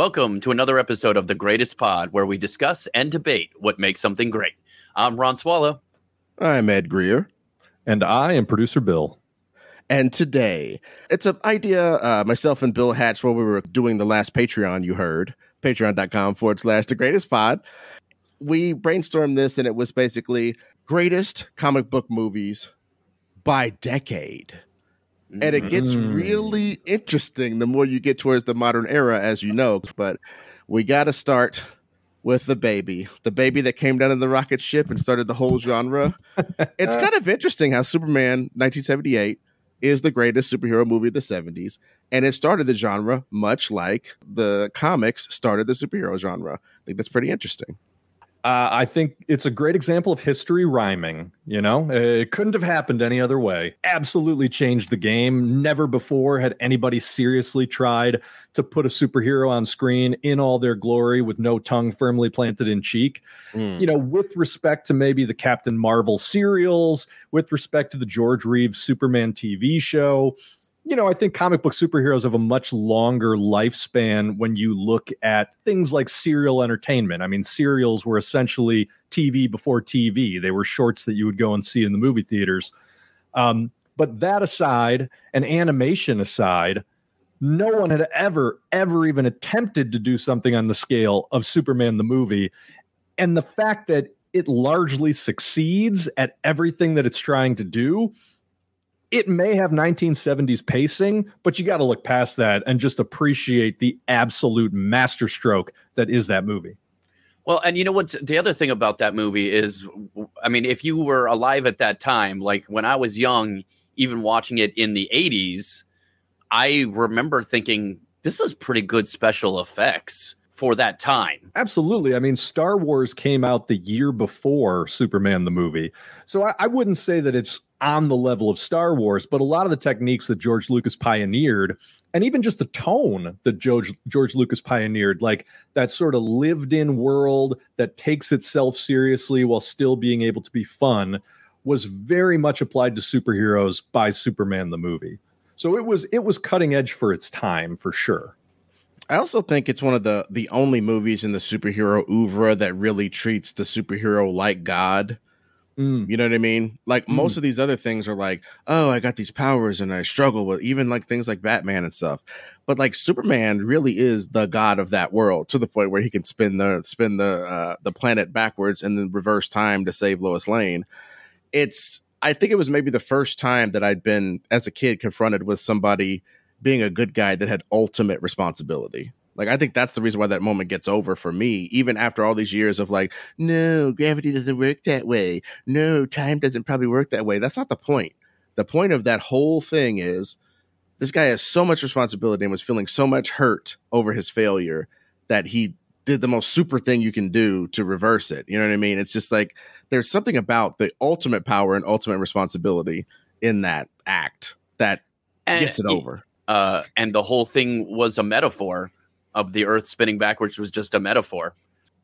Welcome to another episode of The Greatest Pod, where we discuss and debate what makes something great. I'm Ron Swallow. I'm Ed Greer. And I am producer Bill. And today, it's an idea uh, myself and Bill hatched while we were doing the last Patreon you heard, patreon.com forward slash the greatest pod. We brainstormed this, and it was basically greatest comic book movies by decade. And it gets Mm. really interesting the more you get towards the modern era, as you know. But we got to start with the baby, the baby that came down in the rocket ship and started the whole genre. it's kind of interesting how Superman 1978 is the greatest superhero movie of the 70s. And it started the genre much like the comics started the superhero genre. I think that's pretty interesting. Uh, I think it's a great example of history rhyming. You know, it couldn't have happened any other way. Absolutely changed the game. Never before had anybody seriously tried to put a superhero on screen in all their glory with no tongue firmly planted in cheek. You know, with respect to maybe the Captain Marvel serials, with respect to the George Reeves Superman TV show, you know, I think comic book superheroes have a much longer lifespan when you look at things like serial entertainment. I mean, serials were essentially TV before TV, they were shorts that you would go and see in the movie theaters. Um, but that aside, and animation aside, no one had ever, ever even attempted to do something on the scale of Superman the movie. And the fact that it largely succeeds at everything that it's trying to do it may have 1970s pacing, but you got to look past that and just appreciate the absolute masterstroke that is that movie. Well, and you know what's the other thing about that movie is, I mean, if you were alive at that time, like when I was young, even watching it in the 80s, I remember thinking, this is pretty good special effects for that time. Absolutely. I mean, Star Wars came out the year before Superman the movie. So I, I wouldn't say that it's on the level of Star Wars, but a lot of the techniques that George Lucas pioneered, and even just the tone that George, George Lucas pioneered, like that sort of lived in world that takes itself seriously while still being able to be fun, was very much applied to superheroes by Superman the movie. So it was it was cutting edge for its time for sure. I also think it's one of the the only movies in the superhero oeuvre that really treats the superhero like God. Mm. You know what I mean? Like Mm. most of these other things are like, oh, I got these powers and I struggle with even like things like Batman and stuff. But like Superman really is the god of that world to the point where he can spin the spin the uh, the planet backwards and then reverse time to save Lois Lane. It's I think it was maybe the first time that I'd been as a kid confronted with somebody being a good guy that had ultimate responsibility. Like I think that's the reason why that moment gets over for me, even after all these years of like, no, gravity doesn't work that way. No, time doesn't probably work that way. That's not the point. The point of that whole thing is this guy has so much responsibility and was feeling so much hurt over his failure that he did the most super thing you can do to reverse it. You know what I mean? It's just like there's something about the ultimate power and ultimate responsibility in that act that And, gets it over. Uh, and the whole thing was a metaphor of the earth spinning backwards was just a metaphor.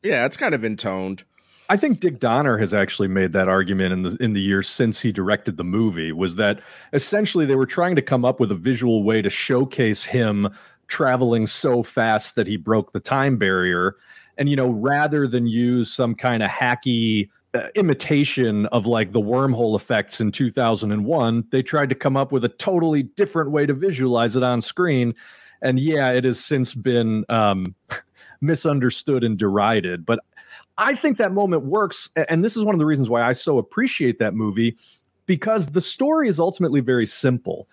Yeah, it's kind of intoned. I think Dick Donner has actually made that argument in the in the years since he directed the movie was that essentially they were trying to come up with a visual way to showcase him traveling so fast that he broke the time barrier and you know rather than use some kind of hacky uh, imitation of like the wormhole effects in 2001 they tried to come up with a totally different way to visualize it on screen and yeah it has since been um misunderstood and derided but I think that moment works. And this is one of the reasons why I so appreciate that movie because the story is ultimately very simple.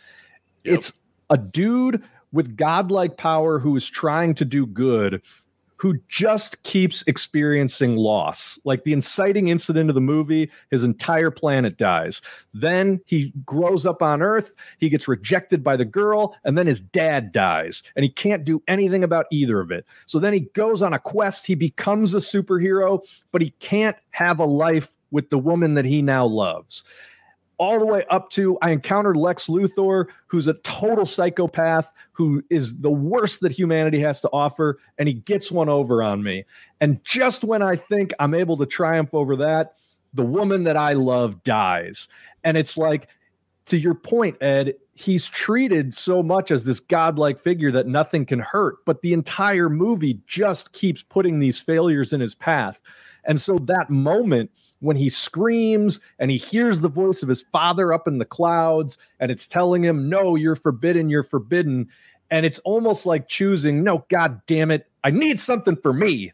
Yep. It's a dude with godlike power who is trying to do good who just keeps experiencing loss. Like the inciting incident of the movie, his entire planet dies. Then he grows up on Earth, he gets rejected by the girl, and then his dad dies, and he can't do anything about either of it. So then he goes on a quest, he becomes a superhero, but he can't have a life with the woman that he now loves. All the way up to I encountered Lex Luthor, who's a total psychopath, who is the worst that humanity has to offer, and he gets one over on me. And just when I think I'm able to triumph over that, the woman that I love dies. And it's like, to your point, Ed, he's treated so much as this godlike figure that nothing can hurt, but the entire movie just keeps putting these failures in his path. And so that moment when he screams and he hears the voice of his father up in the clouds and it's telling him, No, you're forbidden, you're forbidden. And it's almost like choosing, No, God damn it, I need something for me.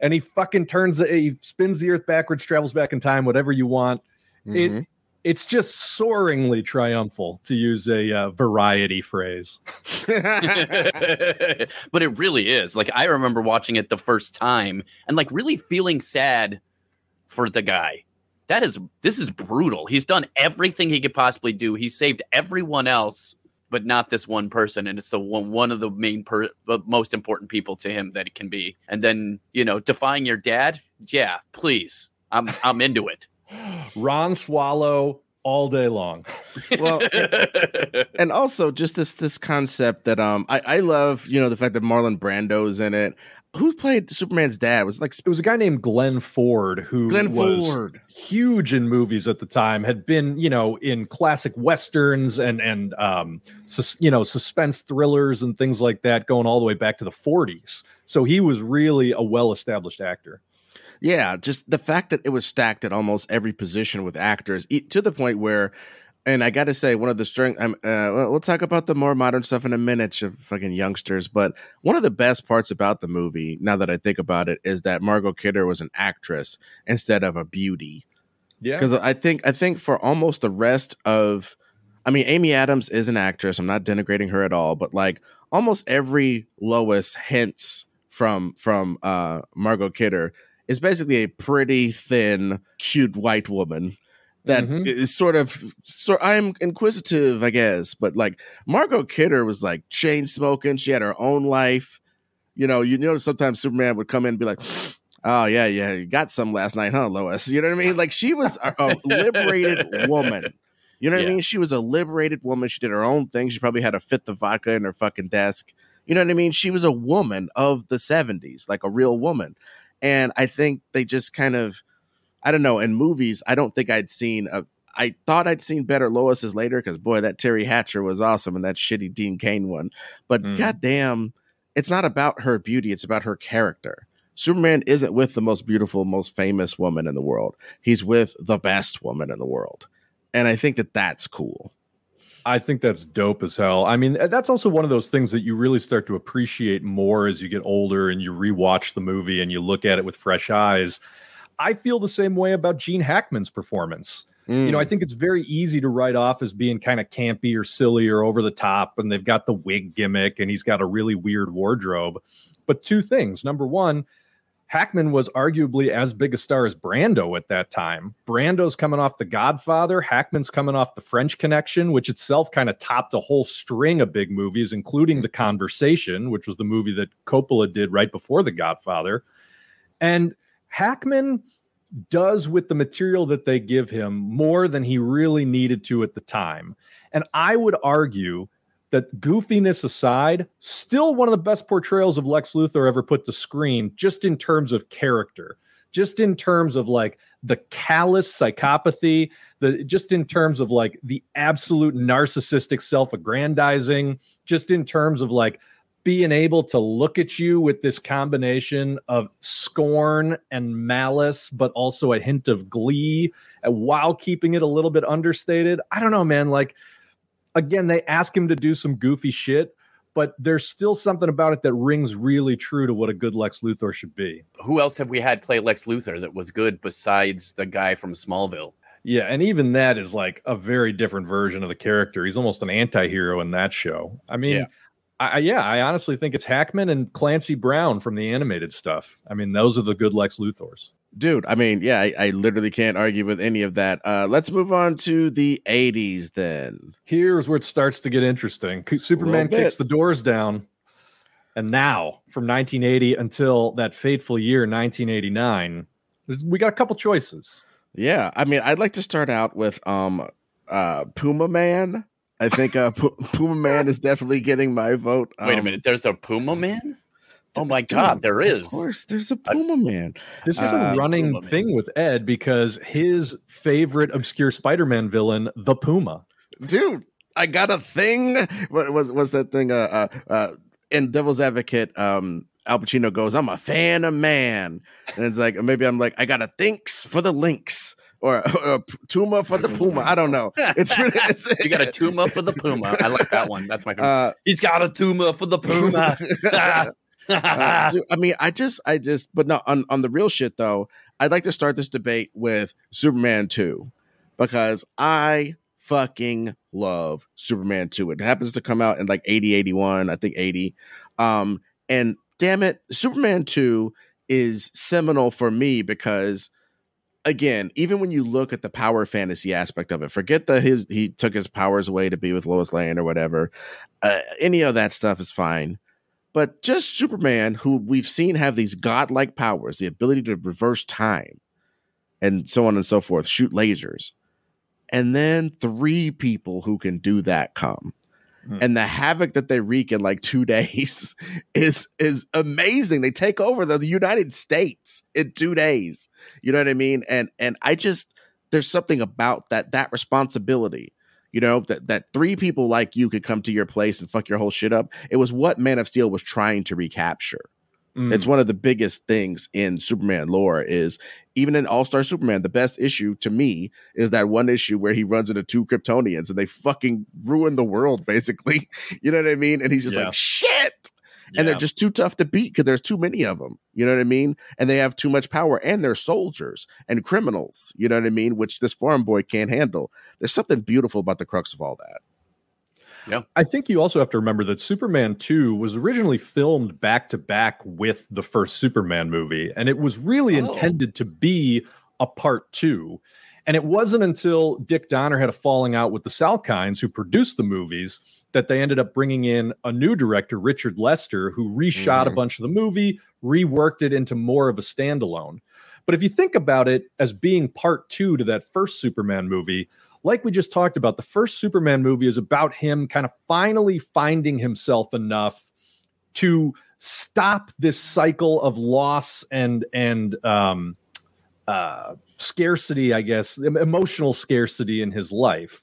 And he fucking turns the, he spins the earth backwards, travels back in time, whatever you want. Mm-hmm. It, it's just soaringly triumphal to use a uh, variety phrase. but it really is. Like I remember watching it the first time and like really feeling sad for the guy. That is this is brutal. He's done everything he could possibly do. He saved everyone else but not this one person and it's the one one of the main per, most important people to him that it can be. And then, you know, defying your dad? Yeah, please. I'm I'm into it. Ron Swallow all day long. well, and, also just this this concept that um I, I love, you know, the fact that Marlon Brando's in it. Who played Superman's dad? Was like it was a guy named Glenn Ford who Glenn was Ford. huge in movies at the time. Had been you know in classic westerns and and um sus, you know suspense thrillers and things like that, going all the way back to the 40s. So he was really a well established actor. Yeah, just the fact that it was stacked at almost every position with actors to the point where, and I got to say, one of the strength. Um, uh, we'll talk about the more modern stuff in a minute, of fucking youngsters. But one of the best parts about the movie, now that I think about it, is that Margot Kidder was an actress instead of a beauty. Yeah, because I think I think for almost the rest of, I mean, Amy Adams is an actress. I'm not denigrating her at all, but like almost every Lois hints from from uh Margot Kidder is basically a pretty thin, cute white woman that mm-hmm. is sort of sort I'm inquisitive, I guess, but like Margot Kidder was like chain smoking. She had her own life. You know, you know sometimes Superman would come in and be like, Oh yeah, yeah, you got some last night, huh, Lois? You know what I mean? Like she was a, a liberated woman. You know what yeah. I mean? She was a liberated woman. She did her own thing. She probably had a fifth of vodka in her fucking desk. You know what I mean? She was a woman of the 70s, like a real woman. And I think they just kind of, I don't know, in movies, I don't think I'd seen a, I thought I'd seen better Lois's later because boy, that Teri Hatcher was awesome and that shitty Dean Cain one. But mm. goddamn, it's not about her beauty, it's about her character. Superman isn't with the most beautiful, most famous woman in the world. He's with the best woman in the world. And I think that that's cool. I think that's dope as hell. I mean, that's also one of those things that you really start to appreciate more as you get older and you rewatch the movie and you look at it with fresh eyes. I feel the same way about Gene Hackman's performance. Mm. You know, I mm. think it's very easy to write off as being kind of campy or silly or over the top, and they've got the wig gimmick and he's got a really weird wardrobe. But two things. Number one, Hackman was arguably as big a star as Brando at that time. Brando's coming off The Godfather, Hackman's coming off The French Connection, which itself kind of topped a whole string of big movies, including The Conversation, which was the movie that Coppola did right before The Godfather. And Hackman does with the material that they give him more than he really needed to at the time. And I would argue that goofiness aside, still one of the best portrayals of Lex Luthor ever put to screen, just in terms of character, just in terms of like the callous psychopathy, the just in terms of like the absolute narcissistic self-aggrandizing, just in terms of like being able to look at you with this combination of scorn and malice, but also a hint of glee uh, while keeping it a little bit understated. I don't know, man. Like again, they ask him to do some goofy shit, but there's still something about it that rings really true to what a good Lex Luthor should be. Who else have we had play Lex Luthor that was good besides the guy from Smallville? Yeah, and even that is like a very different version of the character. He's almost an anti-hero in that show. I mean, yeah. I, yeah, I honestly think it's Hackman and Clancy Brown from the animated stuff. I mean, those are the good Lex Luthors dude i mean yeah I, I, literally can't argue with any of that. Uh let's move on to the 80s then. Here's where it starts to get interesting. Superman kicks the doors down. And now from 1980 until that fateful year 1989 we got a couple choices. Yeah i mean i'd like to start out with um uh puma man. I think uh P- puma man is definitely getting my vote. Um, wait a um, minute there's a puma man Oh my God, there is. Of course, there's a Puma Man. This is uh, a running Puma thing Man. with Ed because his favorite obscure Spider-Man villain, the Puma. Dude, I got a thing. What was was that thing? Uh, uh, uh, in Devil's Advocate, um, Al Pacino goes, "I'm a fan of man," and it's like maybe I'm like, I got a thinks for the links. Or a tuma for the puma. I don't know. It's really it's, you got a tuma for the puma. I like that one. That's my favorite. Uh, He's got a tuma for the puma. Uh, dude, I mean, I just, I just, but no, on, on the real shit though, I'd like to start this debate with Superman 2 because I fucking love Superman 2. It happens to come out in like 80, 81, I think 80. Um, and damn it, Superman 2 is seminal for me because again, even when you look at the power fantasy aspect of it, forget that his he took his powers away to be with Lois Lane or whatever. Uh, any of that stuff is fine but just Superman, who we've seen have these godlike powers, the ability to reverse time and so on and so forth, shoot lasers. And then three people who can do that come. Hmm. And the havoc that they wreak in like two days is is amazing. They take over the United States in two days. You know what I mean? And and I just there's something about that that responsibility you know that that three people like you could come to your place and fuck your whole shit up. It was what man of steel was trying to recapture. Mm. it's one of the biggest things in superman lore is even in all-star superman the best issue to me is that one issue where he runs into two kryptonians and they fucking ruin the world basically. You know what i mean? And he's just yeah. like shit and they're just too tough to beat because there's too many of them. You know what I mean? And they have too much power, and they're soldiers and criminals. You know what I mean? Which this farm boy can't handle. There's something beautiful about the crux of all that. Yeah. I think you also have to remember that Superman 2 was originally filmed back to back with the first Superman movie, and it was really oh. intended to be a part two. And it wasn't until Dick Donner had a falling out with the Salkinds, who produced the movies, that they ended up bringing in a new director, Richard Lester, who reshot mm. a bunch of the movie, reworked it into more of a standalone. But if you think about it as being part two to that first Superman movie, like we just talked about, the first Superman movie is about him kind of finally finding himself enough to stop this cycle of loss and and um, uh, scarcity, I guess, emotional scarcity in his life.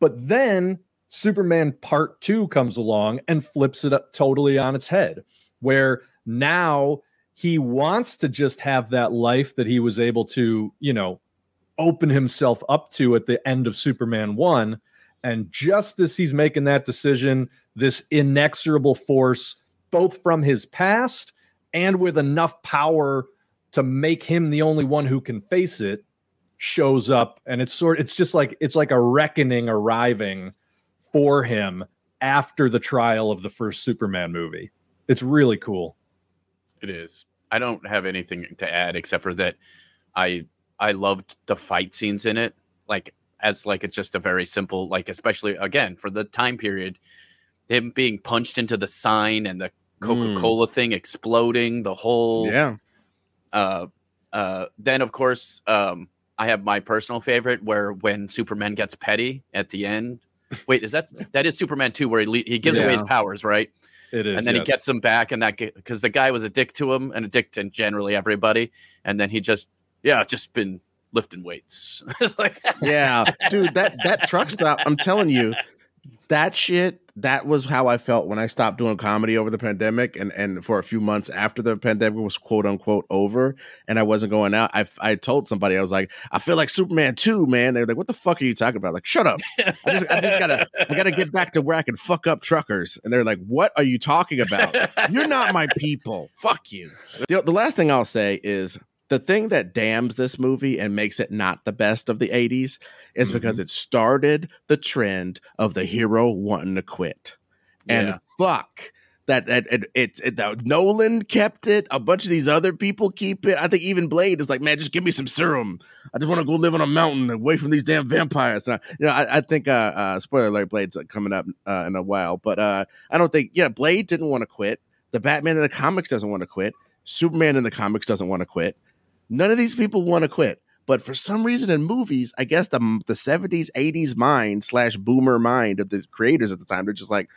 But then Superman Part 2 comes along and flips it up totally on its head, where now he wants to just have that life that he was able to, you know, open himself up to at the end of Superman 1. And just as he's making that decision, this inexorable force, both from his past and with enough power to make him the only one who can face it shows up and it's sort it's just like it's like a reckoning arriving for him after the trial of the first Superman movie. It's really cool. It is. I don't have anything to add except for that I I loved the fight scenes in it like as like it's just a very simple like especially again for the time period him being punched into the sign and the Coca-Cola mm. thing exploding the whole yeah uh, uh, then of course, um, I have my personal favorite where when Superman gets petty at the end. Wait, is that that is Superman two where he le- he gives yeah. away his powers, right? It is, and then yes. he gets them back, and that because the guy was a dick to him and a dick to generally everybody, and then he just yeah, just been lifting weights. like yeah, dude, that that truck stop. I'm telling you, that shit that was how I felt when I stopped doing comedy over the pandemic and and for a few months after the pandemic was quote unquote over and I wasn't going out. I I told somebody I was like, I feel like Superman 2, man. They're like, what the fuck are you talking about? Like, shut up. I just, I just gotta I gotta get back to where I can fuck up truckers. And they're like, what are you talking about? You're not my people. Fuck you. The, the last thing I'll say is the thing that damns this movie and makes it not the best of the 80s is mm-hmm. because it started the trend of the hero wanting to quit. And yeah. fuck that that it, it, it that Nolan kept it. A bunch of these other people keep it. I think even Blade is like, man, just give me some serum. I just want to go live on a mountain away from these damn vampires. And I, you know, I, I think uh, uh, spoiler alert, Blade's coming up uh, in a while, but uh, I don't think yeah, Blade didn't want to quit. The Batman in the comics doesn't want to quit. Superman in the comics doesn't want to quit. None of these people want to quit. But for some reason in movies, I guess the the 70s, 80s mind slash boomer mind of the creators at the time, they're just like,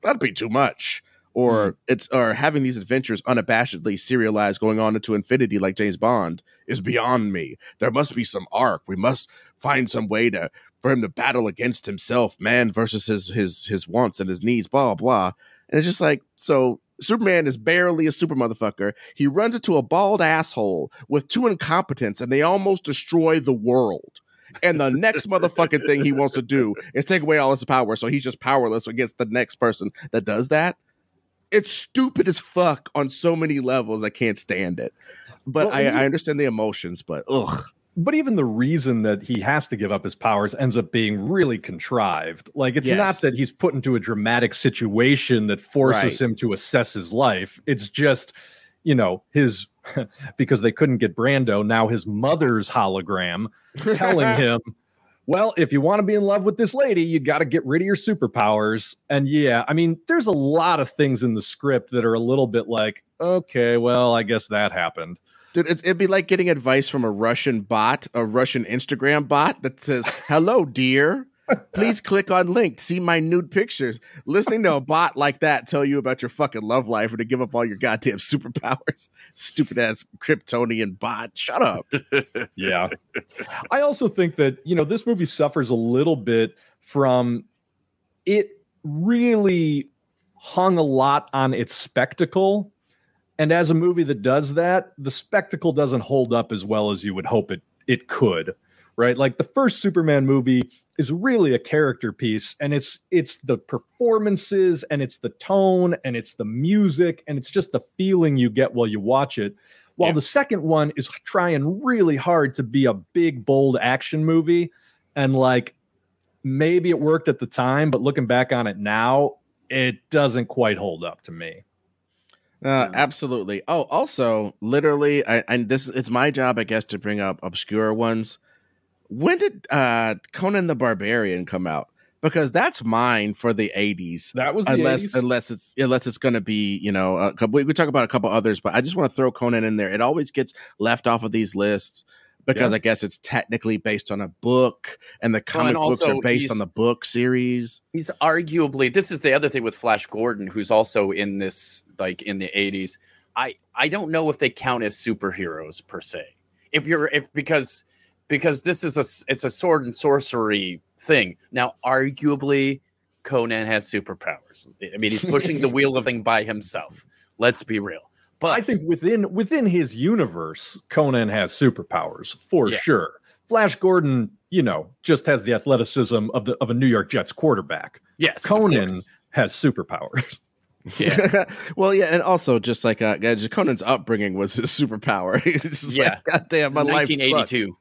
that'd be too much. Or mm. it's or having these adventures unabashedly serialized going on into infinity like James Bond is beyond me. There must be some arc. We must find some way to for him to battle against himself, man versus his his his wants and his needs, blah blah. And it's just like so. Superman is barely a super motherfucker. He runs into a bald asshole with two incompetents, and they almost destroy the world. And the next motherfucking thing he wants to do is take away all his power, so he's just powerless against the next person that does that. It's stupid as fuck on so many levels. I can't stand it. But Well, I, you- I understand the emotions. But ugh, but even the reason that he has to give up his powers ends up being really contrived. Like it's not that he's put into a dramatic situation that forces Right. him to assess his life. It's just, you know, his because they couldn't get Brando, now his mother's hologram telling him, well, if you want to be in love with this lady, you got to get rid of your superpowers. And yeah, I mean, there's a lot of things in the script that are a little bit like, okay, well, I guess that happened. Dude, it's, it'd be like getting advice from a Russian bot, a Russian Instagram bot that says, "Hello, dear. Please click on link to see my nude pictures." Listening to a bot like that tell you about your fucking love life or to give up all your goddamn superpowers. Stupid ass Kryptonian bot. Shut up. yeah. I also think that, you know, this movie suffers a little bit from it really hung a lot on its spectacle. And as a movie that does that, the spectacle doesn't hold up as well as you would hope it it could. Right? Like the first Superman movie is really a character piece and it's it's the performances and it's the tone and it's the music and it's just the feeling you get while you watch it. While Yeah. the second one is trying really hard to be a big, bold action movie. And like maybe it worked at the time, but looking back on it now, it doesn't quite hold up to me. Uh, absolutely. Oh, also, literally, I, and this it's my job, I guess, to bring up obscure ones. When did uh, Conan the Barbarian come out? Because that's mine for the '80s. That was unless 80s. unless it's unless it's going to be you know a couple, we could talk about a couple others, but I just want to throw Conan in there. It always gets left off of these lists because Yeah. I guess it's technically based on a book, and the comic books also are based on the book series. He's arguably this is the other thing with Flash Gordon, who's also in this like in the 80s. I I don't know if they count as superheroes per se. If you're if because because this is a it's a sword and sorcery thing. Now, arguably, Conan has superpowers. I mean, he's pushing the wheel of thing by himself. Let's be real. But I think within within his universe, Conan has superpowers for Yeah. sure. Flash Gordon, you know, just has the athleticism of the of a New York Jets quarterback. yes, Conan has superpowers. Yeah. well, yeah, and also just like uh, yeah, Conan's upbringing was his superpower. Just Yeah. like, God damn, my life sucks. 1982.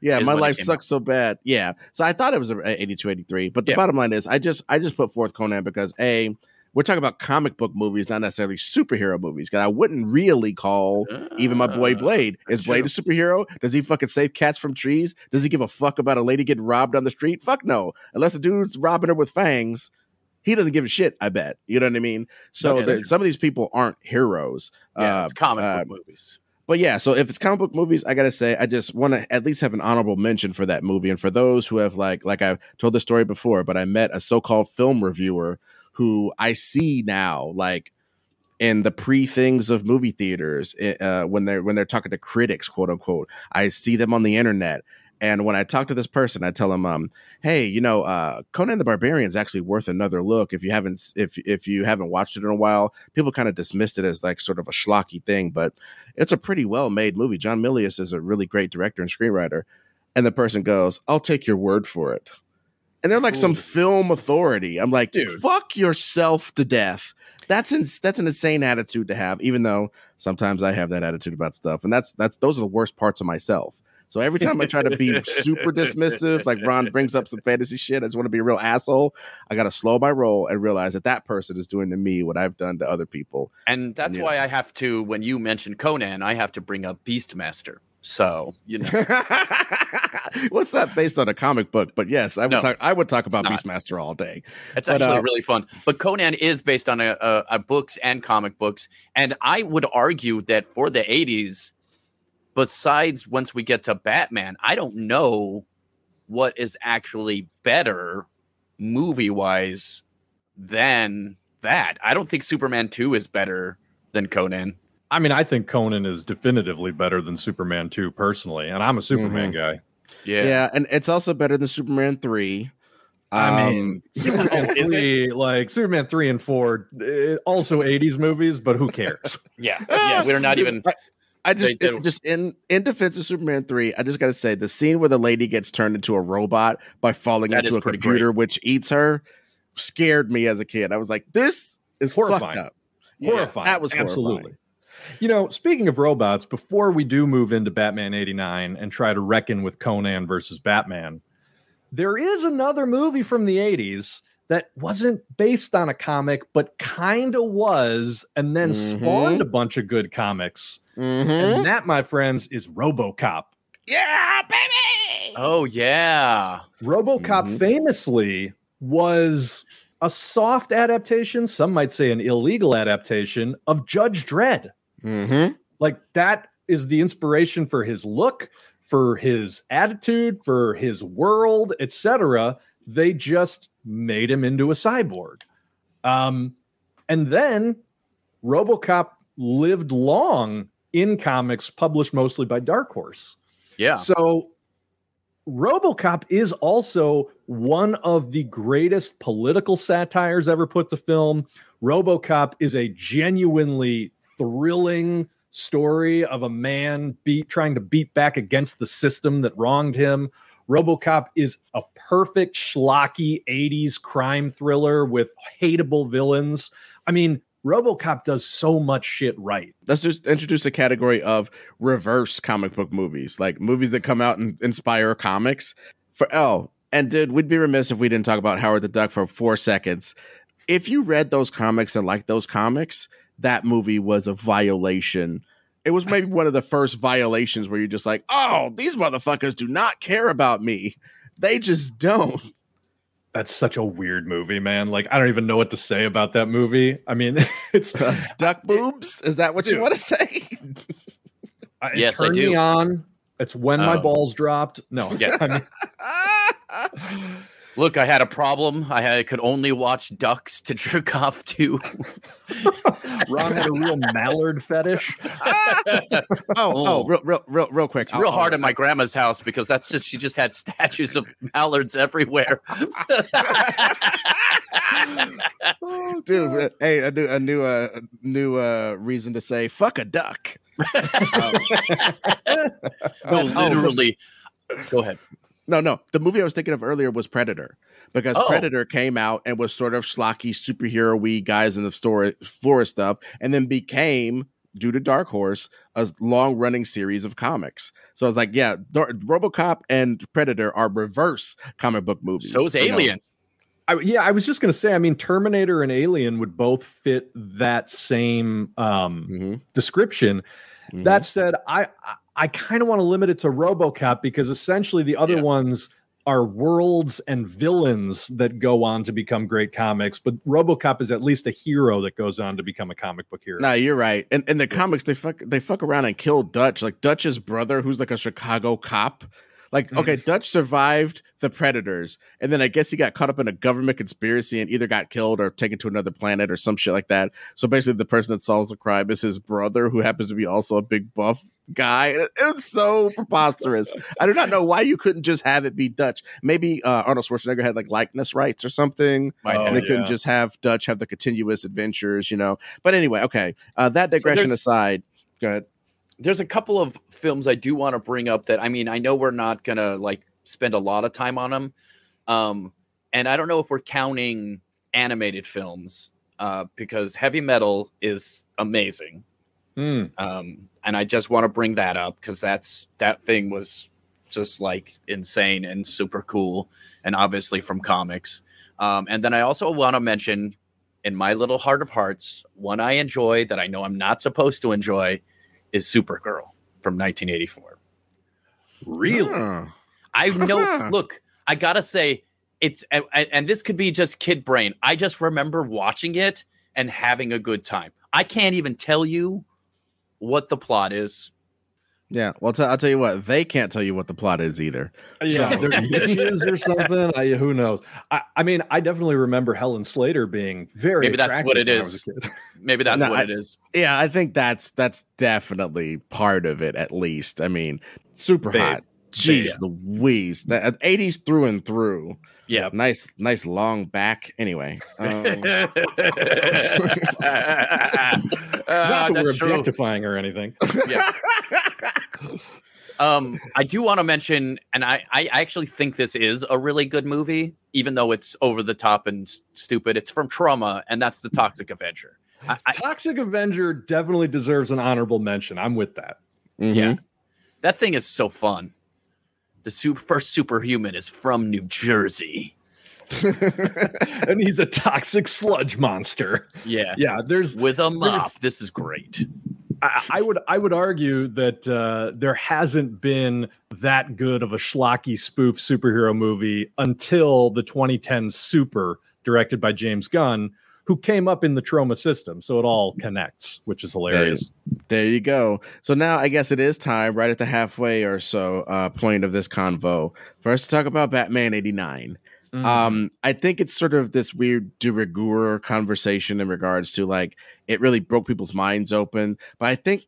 Yeah, my life sucks so bad. Yeah, so I thought it was a 82, 83. But the Yeah. bottom line is, I just I just put forth Conan because a we're talking about comic book movies, not necessarily superhero movies. Because I wouldn't really call even my boy Uh, Blade. Is Blade true. a superhero? Does he fucking save cats from trees? Does he give a fuck about a lady getting robbed on the street? Fuck no. Unless the dude's robbing her with fangs, he doesn't give a shit. I bet. You know what I mean? So Okay, the- that's some of these people aren't heroes. Yeah, Uh, it's comic uh, book movies. but yeah, so if it's comic book movies, I gotta say, I just want to at least have an honorable mention for that movie. And for those who have like, like I've told the story before, but I met a so-called film reviewer who I see now, like in the pre things of movie theaters, eh, uh, when they're when they're talking to critics, quote unquote. I see them on the internet. And when I talk to this person, I tell them, um, "Hey, you know, uh, Conan the Barbarian is actually worth another look. If you haven't, if if you haven't watched it in a while, people kind of dismissed it as like sort of a schlocky thing, but it's a pretty well made movie. John Milius is a really great director and screenwriter. And the person goes, I'll take your word for it. And they're like some film authority. I'm like, Dude. fuck yourself to death. That's ins- that's an insane attitude to have, even though sometimes I have that attitude about stuff. And that's that's those are the worst parts of myself. So every time I try to be super dismissive, like Ron brings up some fantasy shit, I just want to be a real asshole. I got to slow my roll and realize that that person is doing to me what I've done to other people. And that's Yeah. why I have to, when you mention Conan, I have to bring up Beastmaster. So, you know, What's that based on a comic book? But yes, I would No, talk. I would talk about. Beastmaster all day. it's But, actually uh, really fun. But Conan is based on a, a, a books and comic books. And I would argue that for the 80s, besides once we get to Batman, I don't know what is actually better movie wise than that. I don't think Superman 2 is better than Conan. I mean, I think Conan is definitively better than Superman 2 personally, and I'm a Superman guy. Yeah. Yeah. and it's also better than Superman three. I Um, mean, Superman is it? three, like Superman three and four, eh, also '80s movies, but who cares? Yeah. Yeah. We're not Dude, even. I, just it- just in in defense of Superman three, I just gotta say the scene where the lady gets turned into a robot by falling That into a computer which eats her scared me as a kid. I was like, this is Horrifying. fucked up. Yeah, horrifying. that was absolutely. horrifying. You know, speaking of robots, before we do move into Batman 89 and try to reckon with Conan versus Batman, there is another movie from the 80s that wasn't based on a comic, but kind of was, and then Mhm. spawned a bunch of good comics. Mhm. And that, my friends, is Robocop. Yeah, baby. Oh, yeah. Robocop Mhm. famously was a soft adaptation, some might say an illegal adaptation of Judge Dredd. Mm-hmm. Like that is the inspiration for his look, for his attitude, for his world, etc. They just made him into a cyborg. Um, and then RoboCop lived long in comics published mostly by Dark Horse. Yeah. So RoboCop is also one of the greatest political satires ever put to film. RoboCop is a genuinely thrilling story of a man beat trying to beat back against the system that wronged him. RoboCop is a perfect schlocky 80s crime thriller with hateable villains. I mean, RoboCop does so much shit right. Let's just introduce a category of reverse comic book movies, like movies that come out and inspire comics. For L, and dude, we'd be remiss if we didn't talk about Howard the Duck for four seconds. If you read those comics and liked those comics, that movie was a violation. It was maybe one of the first violations where you're just like, oh, these motherfuckers do not care about me. They just don't. That's such a weird movie, man. Like I don't even know what to say about that movie. I mean, it's Duck boobs? Is that what you want to say? it Yes, I do. me on. It's when my Oh. balls dropped. No, Yeah. I mean, Look, I had a problem. I had, could only watch ducks to jerk off to. Ron had a real mallard fetish. oh, oh, Oh. real, real, real, real quick. It's real I'll- hard I'll- at my grandma's house because that's just she just had statues of mallards everywhere. dude. uh, Hey, a new, a new, uh, new uh, reason to say "fuck a duck." Um, no, oh, literally. Go ahead. No, no. The movie I was thinking of earlier was Predator, because Oh. Predator came out and was sort of schlocky, superhero y guys in the store Florida stuff, and then became. Due to Dark Horse, a long running series of comics. So I was like, yeah, Dar- Robocop and Predator are reverse comic book movies. So is no. Alien. I, yeah, I was just gonna say. I mean, Terminator and Alien would both fit that same um, Mhm, description. mhm. That said, I I, I kind of want to limit it to RoboCop because essentially the other Yeah. ones are worlds and villains that go on to become great comics, but RoboCop is at least a hero that goes on to become a comic book hero. No, you're right. And in the comics, they fuck they fuck around and kill Dutch, like Dutch's brother, who's like a Chicago cop. Like, Mhm. okay, Dutch survived the predators, and then I guess he got caught up in a government conspiracy and either got killed or taken to another planet or some shit like that. So basically, the person that solves the crime is his brother, who happens to be also a big buff guy. It- It's so preposterous. I do not know why you couldn't just have it be Dutch. Maybe uh, Arnold Schwarzenegger had like likeness rights or something Might have. and they couldn't just have Dutch have the continuous adventures, you know. But anyway, okay. Uh, that digression there's- aside, go ahead. There's a couple of films I do want to bring up that I mean I know we're not gonna like spend a lot of time on them, um, and I don't know if we're counting animated films uh, because Heavy Metal is amazing. Hmm. um, and I just want to bring that up because that's that thing was just like insane and super cool, and obviously from comics. Um, and then I also want to mention, in my little heart of hearts, one I enjoy that I know I'm not supposed to enjoy is Supergirl from 1984. Really? Huh. I know. Look, I gotta say, it's and, and this could be just kid brain. I just remember watching it and having a good time. I can't even tell you what the plot is. Yeah. Well, i I'll tell you what. They can't tell you what the plot is either. Yeah, So- they're or something. I, who knows? I, I mean, I definitely remember Helen Slater being very. Maybe that's what attractive it when I was is. a kid. Maybe that's No, what I- it is. Yeah, I think that's that's definitely part of it. At least, I mean, super Babe. hot. Jeez Yeah. Louise. That 80s through and through. Yeah. Nice, nice long back. Anyway. Um, Uh, Not that we're that's true. objectifying or anything. Yeah. Um, I do want to mention, and I, I actually think this is a really good movie, even though it's over the top and stupid. It's from Troma, and that's the Toxic Avenger. I, I, Toxic Avenger definitely deserves an honorable mention. I'm with that. mhm. Yeah, that thing is so fun. The su- first superhuman is from New Jersey. and he's a toxic sludge monster. Yeah, Yeah, there's with a mop. This is great. I, I would I would argue that uh, there hasn't been that good of a schlocky spoof superhero movie until the 2010 Super, directed by James Gunn, who came up in the Troma system. So it all connects, which is hilarious. There you go. So now I guess it is time, right at the halfway or so uh, point of this convo, for us to talk about Batman 89. Mhm. Um, I think it's sort of this weird de rigueur conversation in regards to like it really broke people's minds open. But I think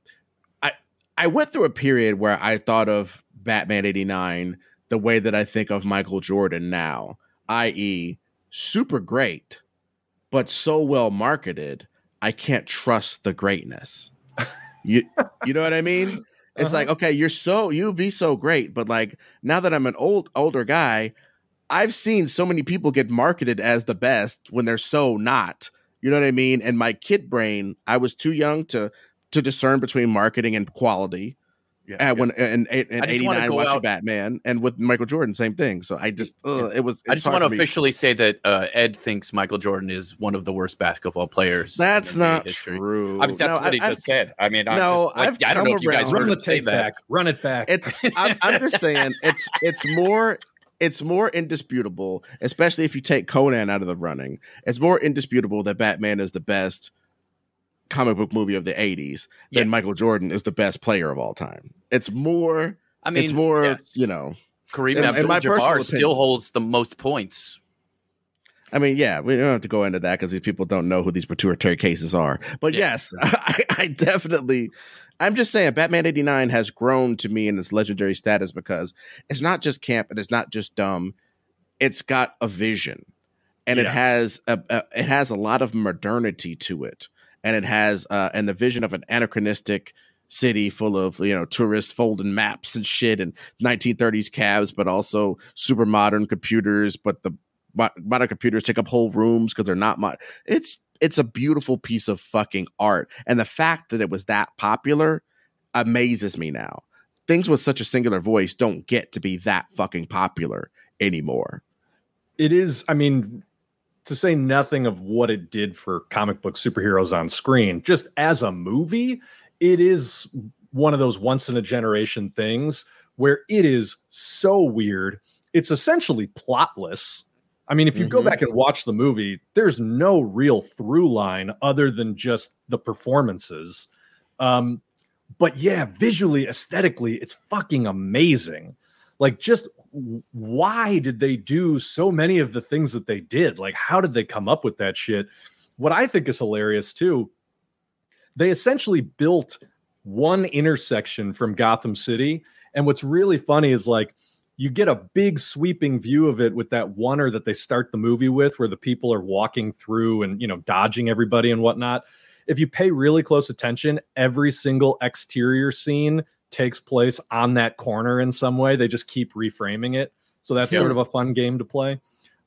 I I went through a period where I thought of Batman 89 the way that I think of Michael Jordan now, i.e., super great, but so well marketed, I can't trust the greatness. You you know what I mean? It's Uh-huh. like, okay, you're so you be so great, but like now that I'm an old older guy, I've seen so many people get marketed as the best when they're so not. You know what I mean? And my kid brain, I was too young to to discern between marketing and quality. Yeah, And when and in I 89 go watching out- Batman and with Michael Jordan, same thing. So I just ugh, it was I just want to for me. officially say that uh, Ed thinks Michael Jordan is one of the worst basketball players. That's NBA not history. true. I mean, that's No, what he I've- just said. I mean, I'm No, just, like, I've don't know come if you guys Run the say tape that. back. Run it back. it's I'm, I'm just saying it's it's more it's more indisputable especially if you take conan out of the running it's more indisputable that batman is the best comic book movie of the 80s Yeah. than michael jordan is the best player of all time it's more I mean, it's more yes. you know Kareem in- in my personal Abdul-Jabbar still holds the most points. I mean, yeah, we don't have to go into that because these people don't know who these pituitary cases are. But Yeah. yes, I, I definitely, I'm just saying, Batman 89 has grown to me in this legendary status because it's not just camp and it's not just dumb. It's got a vision and it has a, a it has a lot of modernity to it. And it has uh and the vision of an anachronistic city full of you know tourists folding maps and shit and 1930s cabs but also super modern computers but the modern computers take up whole rooms because they're not mod. It's it's a beautiful piece of fucking art, and the fact that it was that popular amazes me now. Things with such a singular voice don't get to be that fucking popular anymore. it is i mean to say nothing of what it did for comic book superheroes on screen. Just as a movie it is one of those once in a generation things where it is so weird. It's essentially plotless. I mean if you go Mhm. back and watch the movie there's no real through line other than just the performances. Um but yeah visually aesthetically it's fucking amazing like just why did they do so many of the things that they did? Like how did they come up with that shit? What i think is hilarious too they essentially built one intersection from gotham city and what's really funny is like you get a big sweeping view of it with that oner that they start the movie with where the people are walking through and you know dodging everybody and whatnot. If you pay really close attention every single exterior scene takes place on that corner in some way. They just keep reframing it. So that's Yeah. sort of a fun game to play.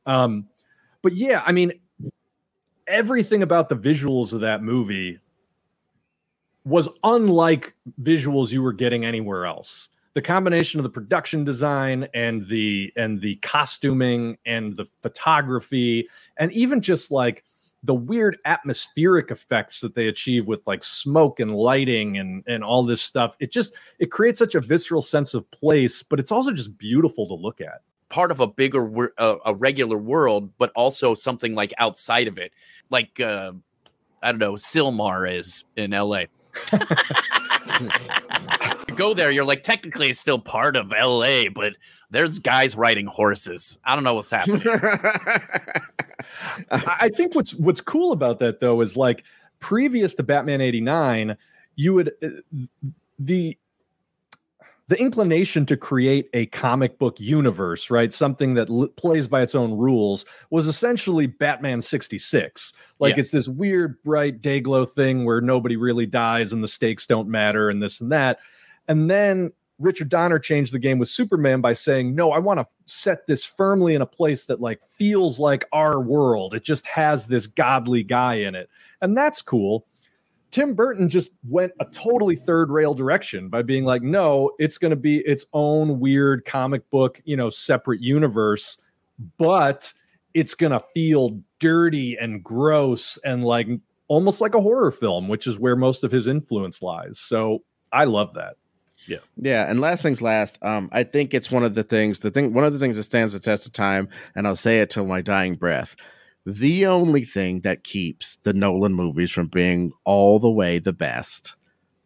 Um, but yeah, I mean, everything about the visuals of that movie was unlike visuals you were getting anywhere else. The combination of the production design and the and the costuming and the photography and even just like the weird atmospheric effects that they achieve with like smoke and lighting and and all this stuff it just it creates such a visceral sense of place but it's also just beautiful to look at. Part of a bigger uh, a regular world but also something like outside of it. Like uh, i don't know Sylmar is in la You go there you're like technically it's still part of la but there's guys riding horses i don't know what's happening I think what's what's cool about that though is like previous to Batman 89, you would uh, the the inclination to create a comic book universe, right? Something that l- plays by its own rules was essentially Batman 66. Like it's this weird, bright day glow thing where nobody really dies and the stakes don't matter and this and that. And then Richard Donner changed the game with Superman by saying, "No, I want to set this firmly in a place that like feels like our world. It just has this godly guy in it." And that's cool. Tim Burton just went a totally third rail direction by being like, "No, it's going to be its own weird comic book, you know, separate universe, but it's going to feel dirty and gross and like almost like a horror film, which is where most of his influence lies." So, I love that. Yeah, Yeah. and last things last, um, I think it's one of the things, the thing, one of the things that stands the test of time, and I'll say it till my dying breath. The only thing that keeps the Nolan movies from being all the way the best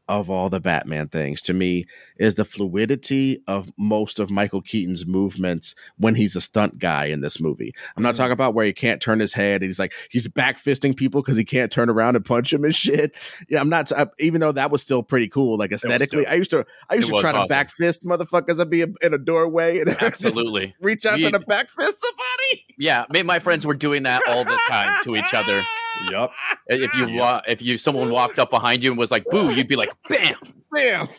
of all the Batman things to me is the fluidity of most of Michael Keaton's movements when he's a stunt guy in this movie. I'm not talking mm-hmm. about where he can't turn his head and he's like he's back fisting people because he can't turn around and punch him and shit. Yeah, I'm not. I, uh, even though that was still pretty cool, like aesthetically. I used to I used It to try to awesome. back fist motherfuckers. I'd be in a doorway and Absolutely. reach out to the back fist somebody. Yeah, me and my friends were doing that all the time to each other. Yep. If you Yeah. wa- if you someone walked up behind you and was like "boo," you'd be like "bam." Bam,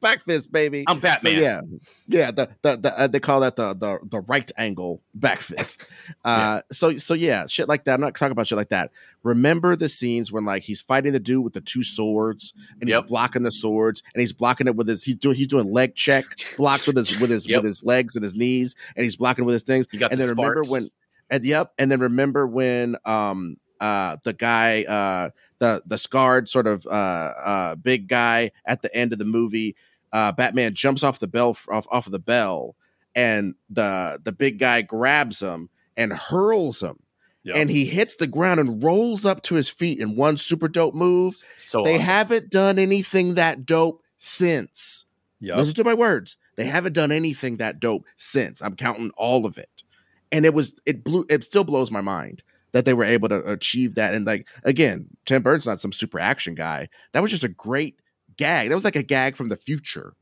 back fist, baby. I'm So Batman. yeah, yeah. The the, the uh, they call that the the the right angle back fist. Uh, so so yeah, shit like that. I'm not talking about shit like that. Remember the scenes when like he's fighting the dude with the two swords and Yep. he's blocking the swords and he's blocking it with his he's doing he's doing leg check blocks with his with his Yep. with his legs and his knees and he's blocking with his things. You got and the then remember sparks. when and yep, and then remember when um uh the guy uh the the scarred sort of uh uh big guy at the end of the movie uh Batman jumps off the bell off off of the bell and the the big guy grabs him and hurls him Yep. and he hits the ground and rolls up to his feet in one super dope move. so They awesome. haven't done anything that dope since. Yep. Listen to my words. They haven't done anything that dope since. I'm counting all of it. And it was it blew it still blows my mind that they were able to achieve that. And like again, Tim Burton's not some super action guy. That was just a great gag. That was like a gag from the future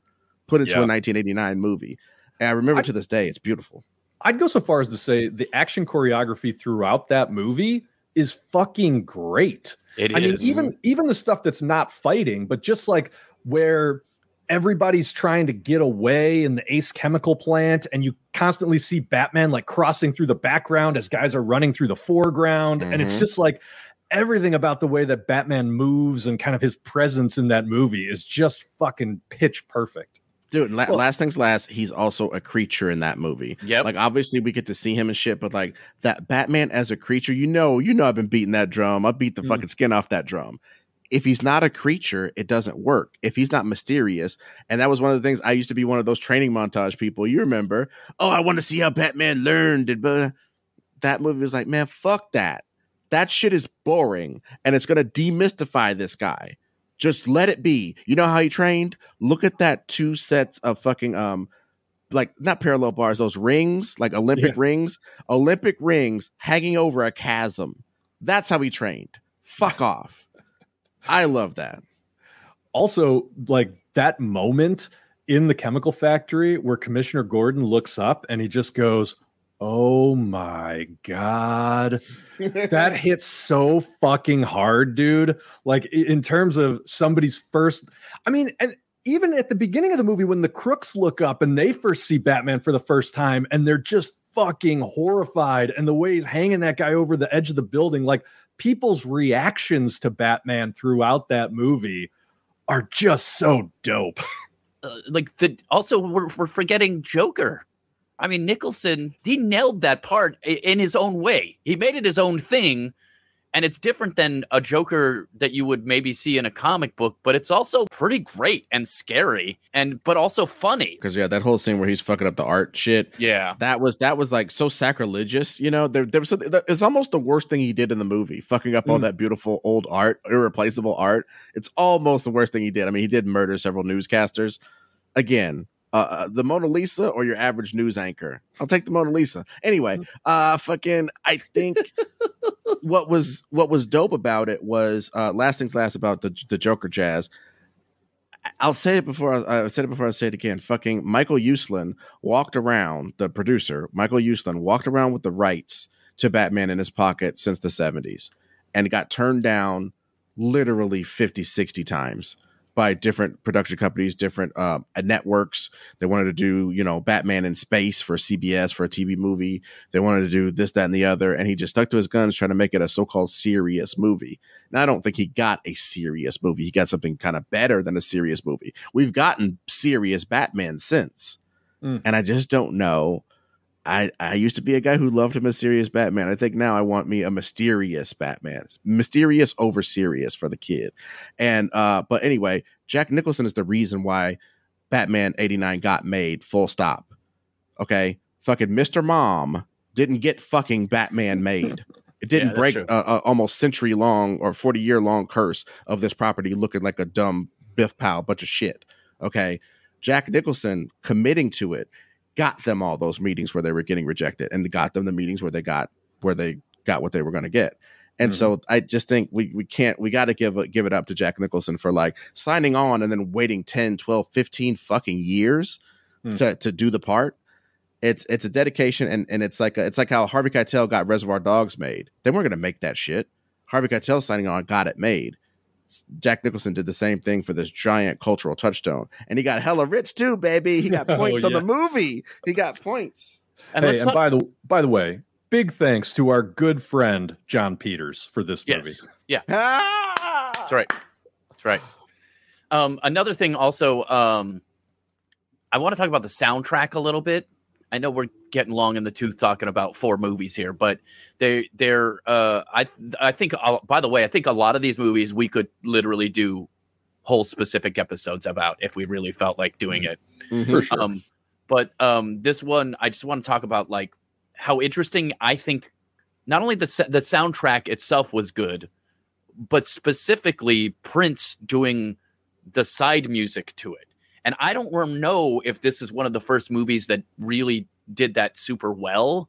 put into Yeah. a 1989 movie. And I remember I- to this day, it's beautiful. I'd go so far as to say the action choreography throughout that movie is fucking great. It I mean, even even the stuff that's not fighting, but just like where everybody's trying to get away in the Ace Chemical plant, and you constantly see Batman like crossing through the background as guys are running through the foreground, and it's Mhm. just like everything about the way that Batman moves and kind of his presence in that movie is just fucking pitch perfect. Dude, la- Well- last things last, he's also a creature in that movie. Yeah, Like obviously we get to see him and shit, but like that Batman as a creature, you know, you know I've been beating that drum. I beat the Mhm. fucking skin off that drum. If he's not a creature, it doesn't work. If he's not mysterious, and that was one of the things I used to be one of those training montage people. You remember? Oh, I want to see how Batman learned. And blah. that movie was like, man, fuck that. That shit is boring, and it's gonna demystify this guy. Just let it be. You know how he trained? Look at that two sets of fucking um like not parallel bars, those rings, like Olympic Yeah. rings, Olympic rings hanging over a chasm. That's how he trained. Fuck off. I love that. also like that moment in the chemical factory where commissioner gordon looks up and he just goes oh my god that hits so fucking hard dude like in terms of somebody's first i mean and even at the beginning of the movie when the crooks look up and they first see batman for the first time and they're just fucking horrified and the way he's hanging that guy over the edge of the building like people's reactions to batman throughout that movie are just so dope uh, like the also we're, we're forgetting Joker. I mean Nicholson, he nailed that part in his own way. He made it his own thing, and it's different than a Joker that you would maybe see in a comic book. But it's also pretty great and scary, and but also funny. Because yeah, that whole scene where he's fucking up the art shit. Yeah, That was that was like so sacrilegious, you know. There, there was It's almost the worst thing he did in the movie, fucking up all Mm. that beautiful old art, irreplaceable art. It's almost the worst thing he did. I mean, he did murder several newscasters. Again, uh, uh, the Mona Lisa or your average news anchor? I'll take the Mona Lisa. Anyway, uh, fucking, I think what was what was dope about it was uh, last things last about the the Joker jazz. I'll say it before I, I said it before I say it again. Fucking Michael Uslan walked around, the producer, Michael Uslan walked around with the rights to Batman in his pocket since the 70s and got turned down literally 50, 60 times by different production companies, different uh, networks. They wanted to do, you know, Batman in space for CBS for a TV movie. They wanted to do this, that, and the other. And he just stuck to his guns trying to make it a so called serious movie. Now, I don't think he got a serious movie. He got something kind of better than a serious movie. We've gotten serious Batman since. Mm. And I just don't know I, I used to be a guy who loved a mysterious Batman. I think now I want me a mysterious Batman, mysterious over serious for the kid. And uh, but anyway, Jack Nicholson is the reason why Batman eighty nine got made. Full stop. Okay, fucking Mr. Mom didn't get fucking Batman made. It didn't yeah, break a, a almost century long or forty year long curse of this property looking like a dumb Biff Powell bunch of shit. Okay, Jack Nicholson committing to it got them all those meetings where they were getting rejected and got them the meetings where they got where they got what they were going to get. And mm-hmm. so I just think we we can't we got to give give it up to Jack Nicholson for like signing on and then waiting 10, 12, 15 fucking years mm-hmm. to to do the part. It's it's a dedication and and it's like a, it's like how Harvey Keitel got Reservoir Dogs made. They weren't going to make that shit. Harvey Keitel signing on got it made. Jack Nicholson did the same thing for this giant cultural touchstone, and he got hella rich too, baby. He got oh, points oh, yeah. on the movie. He got points. And, hey, and not- by the by the way, big thanks to our good friend Jon Peters for this yes. movie. Yeah, ah! that's right. That's right. Um, another thing, also, um, I want to talk about the soundtrack a little bit. I know we're getting long in the tooth talking about four movies here, but they they're uh, I I think uh, by the way I think a lot of these movies we could literally do whole specific episodes about if we really felt like doing it. Mm-hmm. For sure. Um, but um, this one I just want to talk about like how interesting I think not only the the soundtrack itself was good, but specifically Prince doing the side music to it. And I don't know if this is one of the first movies that really did that super well.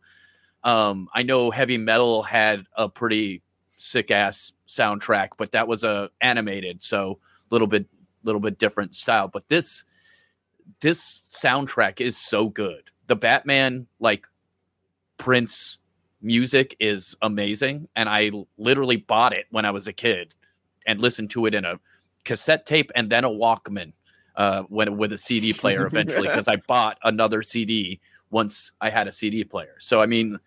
Um, I know heavy metal had a pretty sick ass soundtrack, but that was a uh, animated, so a little bit little bit different style. But this this soundtrack is so good. The Batman like Prince music is amazing, and I literally bought it when I was a kid and listened to it in a cassette tape and then a Walkman uh, when with a CD player eventually because I bought another CD once I had a CD player. So I mean,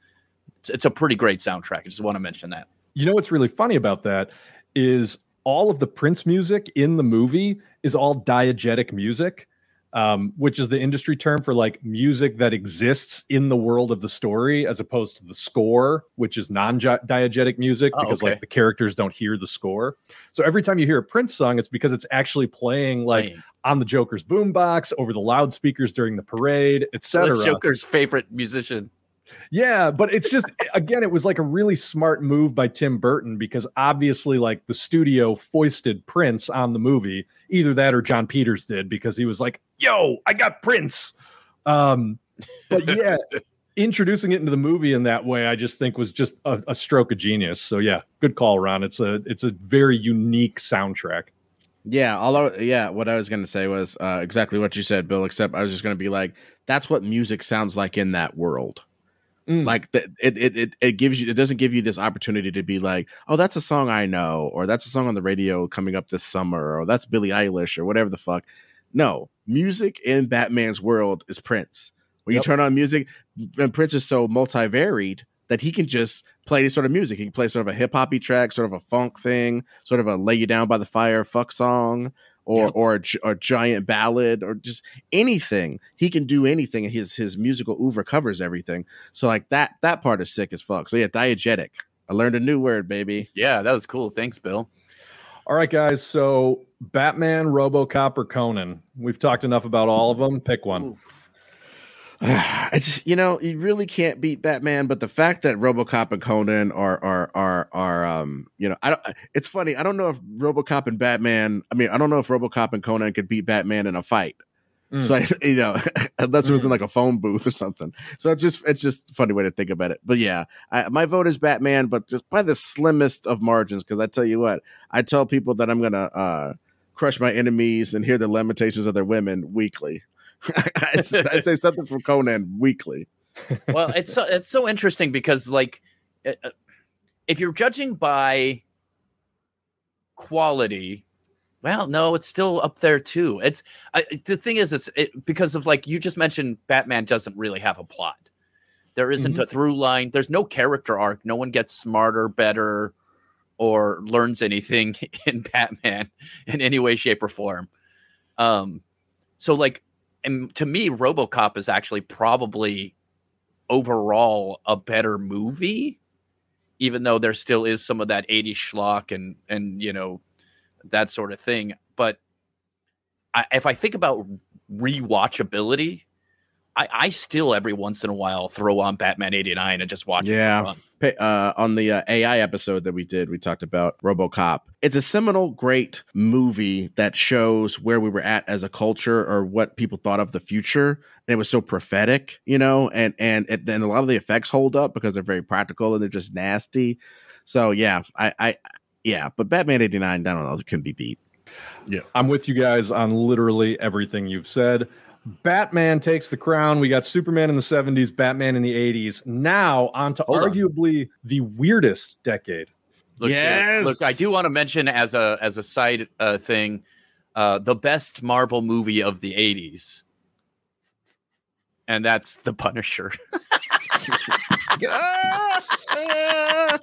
it's, it's a pretty great soundtrack. I just want to mention that. You know what's really funny about that is all of the Prince music in the movie is all diegetic music um, which is the industry term for like music that exists in the world of the story, as opposed to the score, which is non-diegetic music oh, because okay. like the characters don't hear the score. So every time you hear a Prince song, it's because it's actually playing like Playing. on the Joker's boombox, over the loudspeakers during the parade, etc. Joker's favorite musician. Yeah, but it's just again, it was like a really smart move by Tim Burton because obviously, like the studio foisted Prince on the movie. Either that or Jon Peters did because he was like, "Yo, I got Prince." Um, but yeah, introducing it into the movie in that way, I just think was just a, a stroke of genius. So yeah, good call, Ron. It's a it's a very unique soundtrack. Yeah, although yeah, what I was gonna say was uh, exactly what you said, Bill. Except I was just gonna be like, that's what music sounds like in that world. Mm. Like the, it, it, it, it gives you, it doesn't give you this opportunity to be like, oh, that's a song I know, or that's a song on the radio coming up this summer, or that's Billie Eilish, or whatever the fuck. No, music in Batman's world is Prince. When yep. you turn on music, and Prince is so multivaried that he can just play this sort of music. He can play sort of a hip hoppy track, sort of a funk thing, sort of a lay you down by the fire fuck song, or yep. or a, a, giant ballad or just anything. He can do anything. His his musical oeuvre covers everything. So like that that part is sick as fuck. So yeah, diegetic. I learned a new word, baby. Yeah, that was cool. Thanks, Bill. All right, guys. So Batman, RoboCop, or Conan. We've talked enough about all of them. Pick one. Oof. I just you know you really can't beat Batman, but the fact that RoboCop and Conan are are are are um you know I don't it's funny I don't know if RoboCop and Batman I mean I don't know if RoboCop and Conan could beat Batman in a fight. Mm. So I, you know unless it was in mm. like a phone booth or something. So it's just it's just a funny way to think about it. But yeah, I, my vote is Batman, but just by the slimmest of margins because I tell you what I tell people that I'm gonna uh crush my enemies and hear the lamentations of their women weekly. I'd, say something from Conan weekly. well, it's so, it's so interesting because like uh, uh, if you're judging by quality, well, no, it's still up there too. It's I, the thing is, it's it, because of like you just mentioned, Batman doesn't really have a plot. There isn't Mhm. a through line. There's no character arc. No one gets smarter, better, or learns anything in Batman in any way, shape, or form. Um, so like, and to me, RoboCop is actually probably overall a better movie, even though there still is some of that 80s schlock and and you know that sort of thing. But I, if I think about rewatchability, I, I still every once in a while throw on Batman 89 and just watch Yeah. it. Pa- Uh, on the uh, AI episode that we did, we talked about RoboCop. It's a seminal, great movie that shows where we were at as a culture or what people thought of the future. And it was so prophetic, you know, and and it, and a lot of the effects hold up because they're very practical and they're just nasty. So yeah, I, I yeah, but Batman eighty nine, I don't know, it couldn't be beat. Yeah, I'm with you guys on literally everything you've said. Batman takes the crown. We got Superman in the 70s, Batman in the 80s. Now on to Hold on. arguably the weirdest decade. Look, uh, Yes! look, I do want to mention as a as a side uh, thing, uh, the best Marvel movie of the 80s. And that's The Punisher.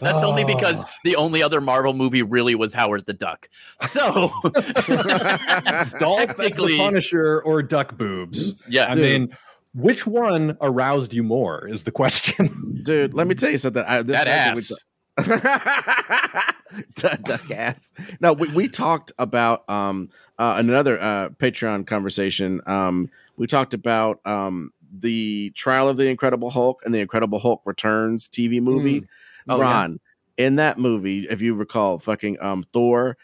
That's only because Ah. the only other Marvel movie really was Howard the Duck. So Dolph as the technically, Punisher or Duck Boobs. yeah, I mean, which one aroused you more is the question. Dude, let me tell you something. I, this that is ass. duck, duck ass. No, we, we talked about um uh, another uh Patreon conversation. Um, we talked about um the trial of the Incredible Hulk and the Incredible Hulk Returns TV movie. Oh, yeah. Ron, in that movie, if you recall, fucking um Thor,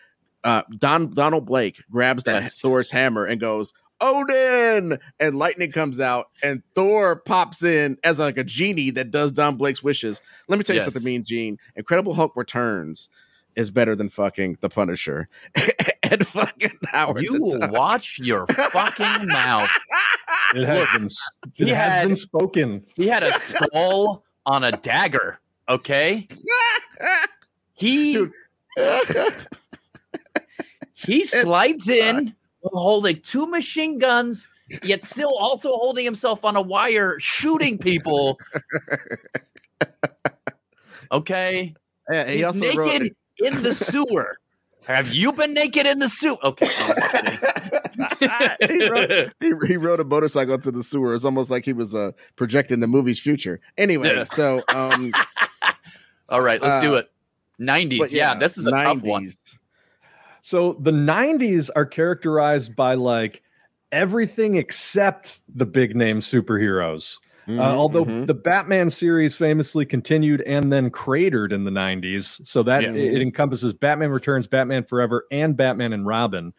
uh Don Donald Blake grabs that Yes. Thor's hammer and goes. Odin and lightning comes out and Thor pops in as like a genie that does Don Blake's wishes. Let me tell you Yes. something, Mean Gene. Incredible Hulk Returns is better than fucking The Punisher and fucking Howard. you the Duck. watch your fucking mouth. It has Look, been, it he has had- been spoken. He had a skull on a dagger. Okay, he he slides in holding two machine guns, yet still also holding himself on a wire, shooting people. Okay, Yeah, he he's naked wrote, in the sewer. Have you been naked in the sewer? Okay, I'm just kidding. he, wrote, he, he rode a motorcycle up to the sewer. It's almost like he was uh, projecting the movie's future. Anyway, Yeah. so um, All right, let's do Uh, it. 90s. but yeah, this is a tough one. So the 90s are characterized by like everything except the big name superheroes. Mhm, Uh, although mhm. the Batman series famously continued and then cratered in the 90s. So that Yeah. it, it encompasses Batman Returns, Batman Forever, and Batman and Robin.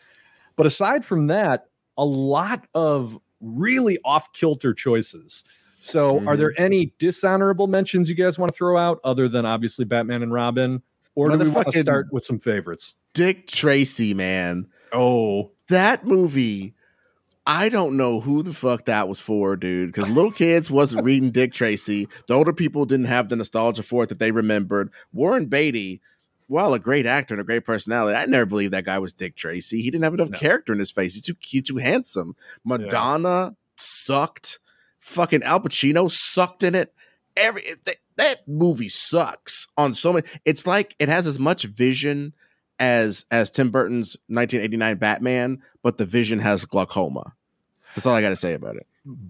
But aside from that, a lot of really off kilter choices. So, are there mm-hmm. any dishonorable mentions you guys want to throw out other than obviously Batman and Robin? Or do we want to start with some favorites? Dick Tracy, man. Oh, that movie i don't know who the fuck that was for dude because little kids wasn't reading dick tracy. The older people didn't have the nostalgia for it that they remembered. Warren beatty while a great actor and a great personality i never believed that guy was dick tracy. He didn't have enough No. character in his face. He's too he's too handsome. Madonna sucked fucking al pacino sucked in it every that, that movie sucks on so many it's like it has as much vision as as Tim Burton's 1989 Batman, but the vision has glaucoma. That's all I got to say about it.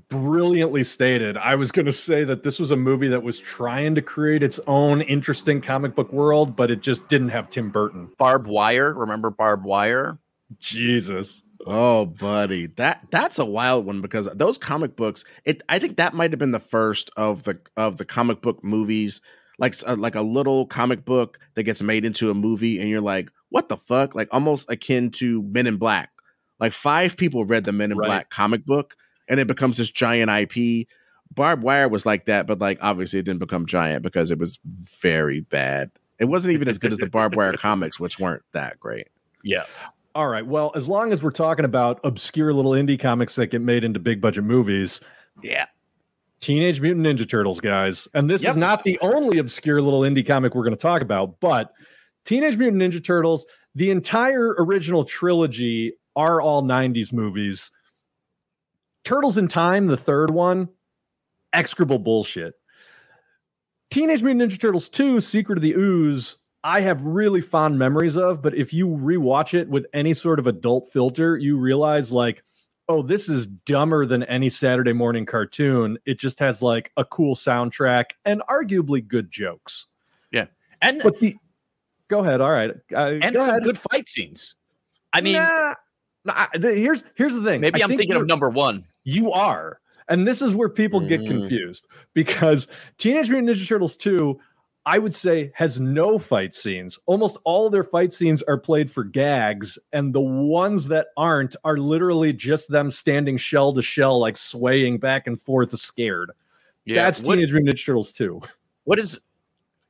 brilliantly stated. I was going to say that this was a movie that was trying to create its own interesting comic book world, but it just didn't have Tim Burton. Barb wire. Remember Barb wire? Jesus. Oh, buddy, that that's a wild one because those comic books. It I think that might have been the first of the of the comic book movies, like uh, like a little comic book that gets made into a movie, and you're like, what the fuck? Like almost akin to Men in Black. Like five people read the Men in Right. Black comic book, and it becomes this giant IP. Barbed Wire was like that, but like obviously it didn't become giant because it was very bad. It wasn't even as good as the Barbed Wire comics, which weren't that great. Yeah. All right. Well, as long as we're talking about obscure little indie comics that get made into big budget movies, Yeah. Teenage Mutant Ninja Turtles, guys. And this Yep. is not the only obscure little indie comic we're going to talk about, but Teenage Mutant Ninja Turtles, the entire original trilogy are all 90s movies. Turtles in Time, the third one, execrable bullshit. Teenage Mutant Ninja Turtles 2, Secret of the Ooze, I have really fond memories of, but if you rewatch it with any sort of adult filter, you realize like, oh, this is dumber than any Saturday morning cartoon. It just has like a cool soundtrack and arguably good jokes. Yeah. And But the go ahead, all right, uh, and go some ahead. good fight scenes. I mean, Nah, nah, the- here's here's the thing. maybe I I'm think thinking of number one. You are. And this is where people get Mm. confused because Teenage Mutant Ninja Turtles 2, I would say, has no fight scenes. Almost all of their fight scenes are played for gags, and the ones that aren't are literally just them standing shell to shell, like swaying back and forth, scared. Yeah. That's what, Teenage Mutant Ninja Turtles too. what is?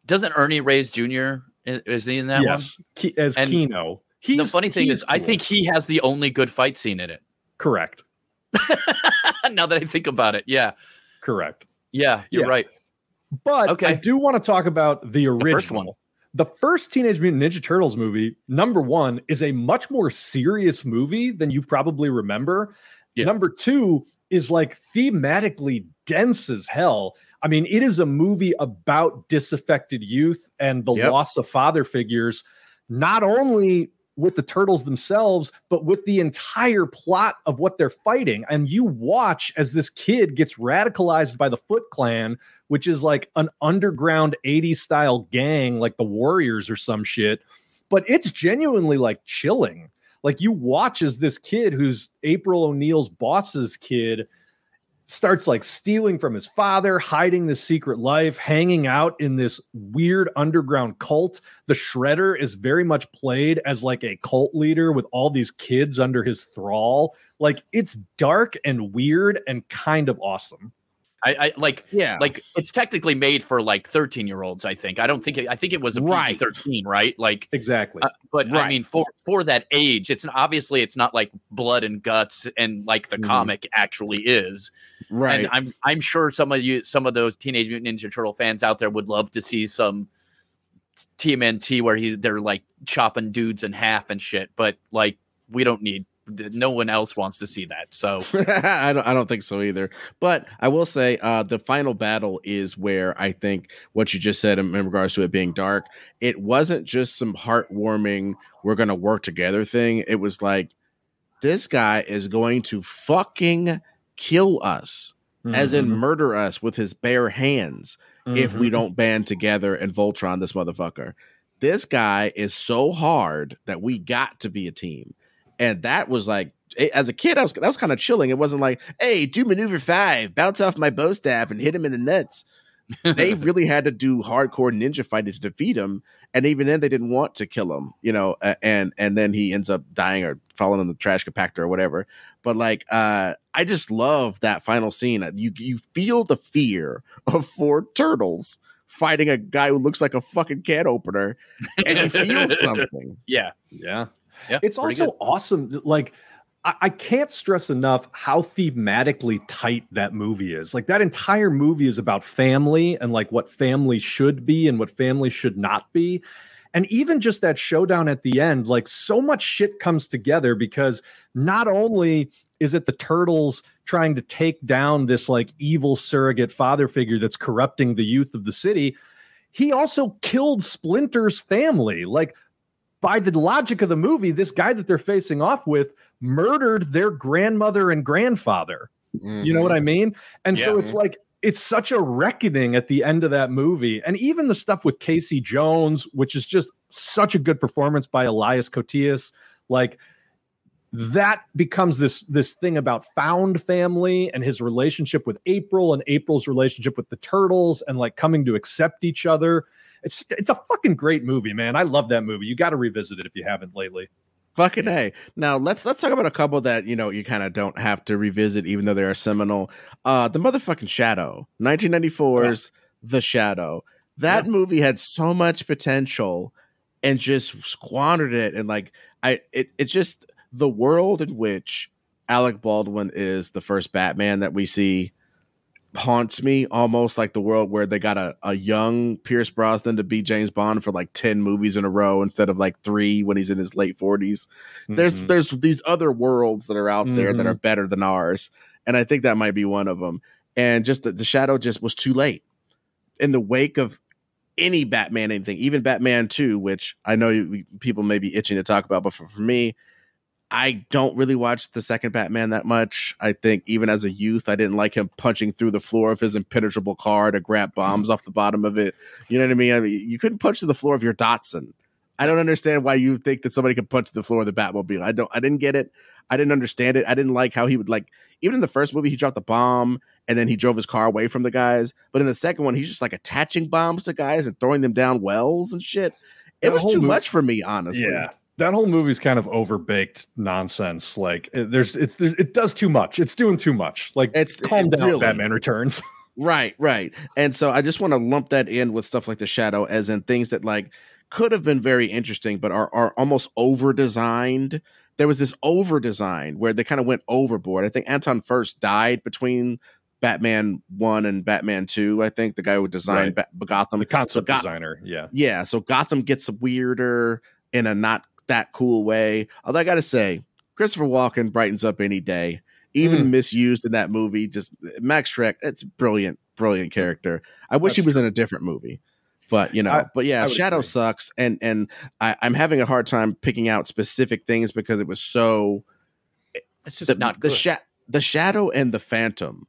Doesn't Ernie Reyes Jr. is he in that yes, Ke- as And Keno. one? He's, the funny thing is, I think he has the only good fight scene in it. correct. now that I think about it, yeah, Correct. yeah, you're Yeah. right. But Okay. I do want to talk about the original. first one. The first Teenage Mutant Ninja Turtles movie, number one, is a much more serious movie than you probably remember. Yeah. Number two is like thematically dense as hell. I mean, it is a movie about disaffected youth and the Yep. loss of father figures, not only with the turtles themselves, but with the entire plot of what they're fighting. And you watch as this kid gets radicalized by the Foot Clan, which is like an underground 80s style gang, like the Warriors or some shit. But it's genuinely like chilling. Like you watch as this kid who's April O'Neil's boss's kid starts like stealing from his father, hiding this secret life, hanging out in this weird underground cult. The Shredder is very much played as like a cult leader with all these kids under his thrall. Like it's dark and weird and kind of awesome. I, I like Yeah. like it's technically made for like 13 year olds. I think. I don't think. It, I think it was a Right. 13, right? Like, Exactly. uh, but I mean, for for that age, it's obviously it's not like blood and guts and like the Mhm. comic actually is. right. And I'm I'm sure some of you, some of those Teenage Mutant Ninja Turtle fans out there would love to see some TMNT where he's they're like chopping dudes in half and shit. But like, we don't need. No one else wants to see that. So I don't I don't think so either. But I will say uh the final battle is where I think what you just said in, in regards to it being dark, it wasn't just some heartwarming we're gonna work together thing. It was like this guy is going to fucking kill us, as in Mhm. murder us with his bare hands if we Mhm. don't band together and Voltron this motherfucker. This guy is so hard that we got to be a team. And that was like as a kid, I was that was kind of chilling. It wasn't like, hey, do maneuver five, bounce off my bow staff and hit him in the nuts. they really had to do hardcore ninja fighting to defeat him. And even then they didn't want to kill him, you know, uh, and and then he ends up dying or falling in the trash compactor or whatever. But like uh I just love that final scene. You you feel the fear of four turtles fighting a guy who looks like a fucking can opener, and you feel something. yeah, Yeah. Yeah, It's also good. awesome. Like, I, I can't stress enough how thematically tight that movie is. Like, that entire movie is about family and like what family should be and what family should not be. And even just that showdown at the end, like, so much shit comes together because not only is it the turtles trying to take down this like evil surrogate father figure that's corrupting the youth of the city, he also killed Splinter's family. Like, by the logic of the movie, this guy that they're facing off with murdered their grandmother and grandfather. You know what I mm-hmm. mean? And so it's like it's such a reckoning at the end of that movie. And even the stuff with Casey Jones, which is just such a good performance by Elias Koteas, like that becomes this this thing about found family and his relationship with April and April's relationship with the turtles and like coming to accept each other. It's it's a fucking great movie, man. I love that movie. You got to revisit it if you haven't lately. Fucking a. Now let's let's talk about a couple that you know you kind of don't have to revisit, even though they are seminal. Uh, the motherfucking Shadow, 1994's The Shadow. That movie had so much potential and just squandered it. And like, I it, it's just the world in which Alec Baldwin is the first Batman that we see haunts me almost like the world where they got a, a young Pierce Brosnan to be James Bond for like 10 movies in a row instead of like three when he's in his late 40s. Mm-hmm. There's there's these other worlds that are out mm-hmm. there that are mm-hmm. better than ours. And I think that might be one of them. And just the, the shadow just was too late. In the wake of any Batman anything, even Batman 2, which I know you, people may be itching to talk about, but for, for me, I don't really watch the second Batman that much. I think even as a youth, I didn't like him punching through the floor of his impenetrable car to grab mm-hmm. bombs off the bottom of it. You know what I mean? I mean, you couldn't punch through the floor of your Datsun. I don't understand why you think that somebody could punch through the floor of the Batmobile. I don't. I didn't get it. I didn't understand it. I didn't like how he would like. Even in the first movie, he dropped the bomb and then he drove his car away from the guys. But in the second one, he's just like attaching bombs to guys and throwing them down wells and shit. It was too movie, much for me, honestly. Yeah, that whole movie's kind of overbaked nonsense. Like it, there's it's it does too much. It's doing too much. Like it's calm down. Really. Batman Returns. right, right. And so I just want to lump that in with stuff like the Shadow, as in things that like could have been very interesting, but are are almost over designed. There was this over design where they kind of went overboard. I think Anton Furst died between Batman one and Batman two. I think the guy who designed right. ba- Gotham, the concept so designer. Yeah, yeah. So Gotham gets weirder in a not that cool way. Although I got to say, Christopher Walken brightens up any day. Even mm. misused in that movie, just Max Shreck. It's brilliant, brilliant character. I wish That's he was true. in a different movie, but you know. I, but yeah, Shadow agree. sucks, and and I, am having a hard time picking out specific things because it was so. It's just the, not the sha- the Shadow and the Phantom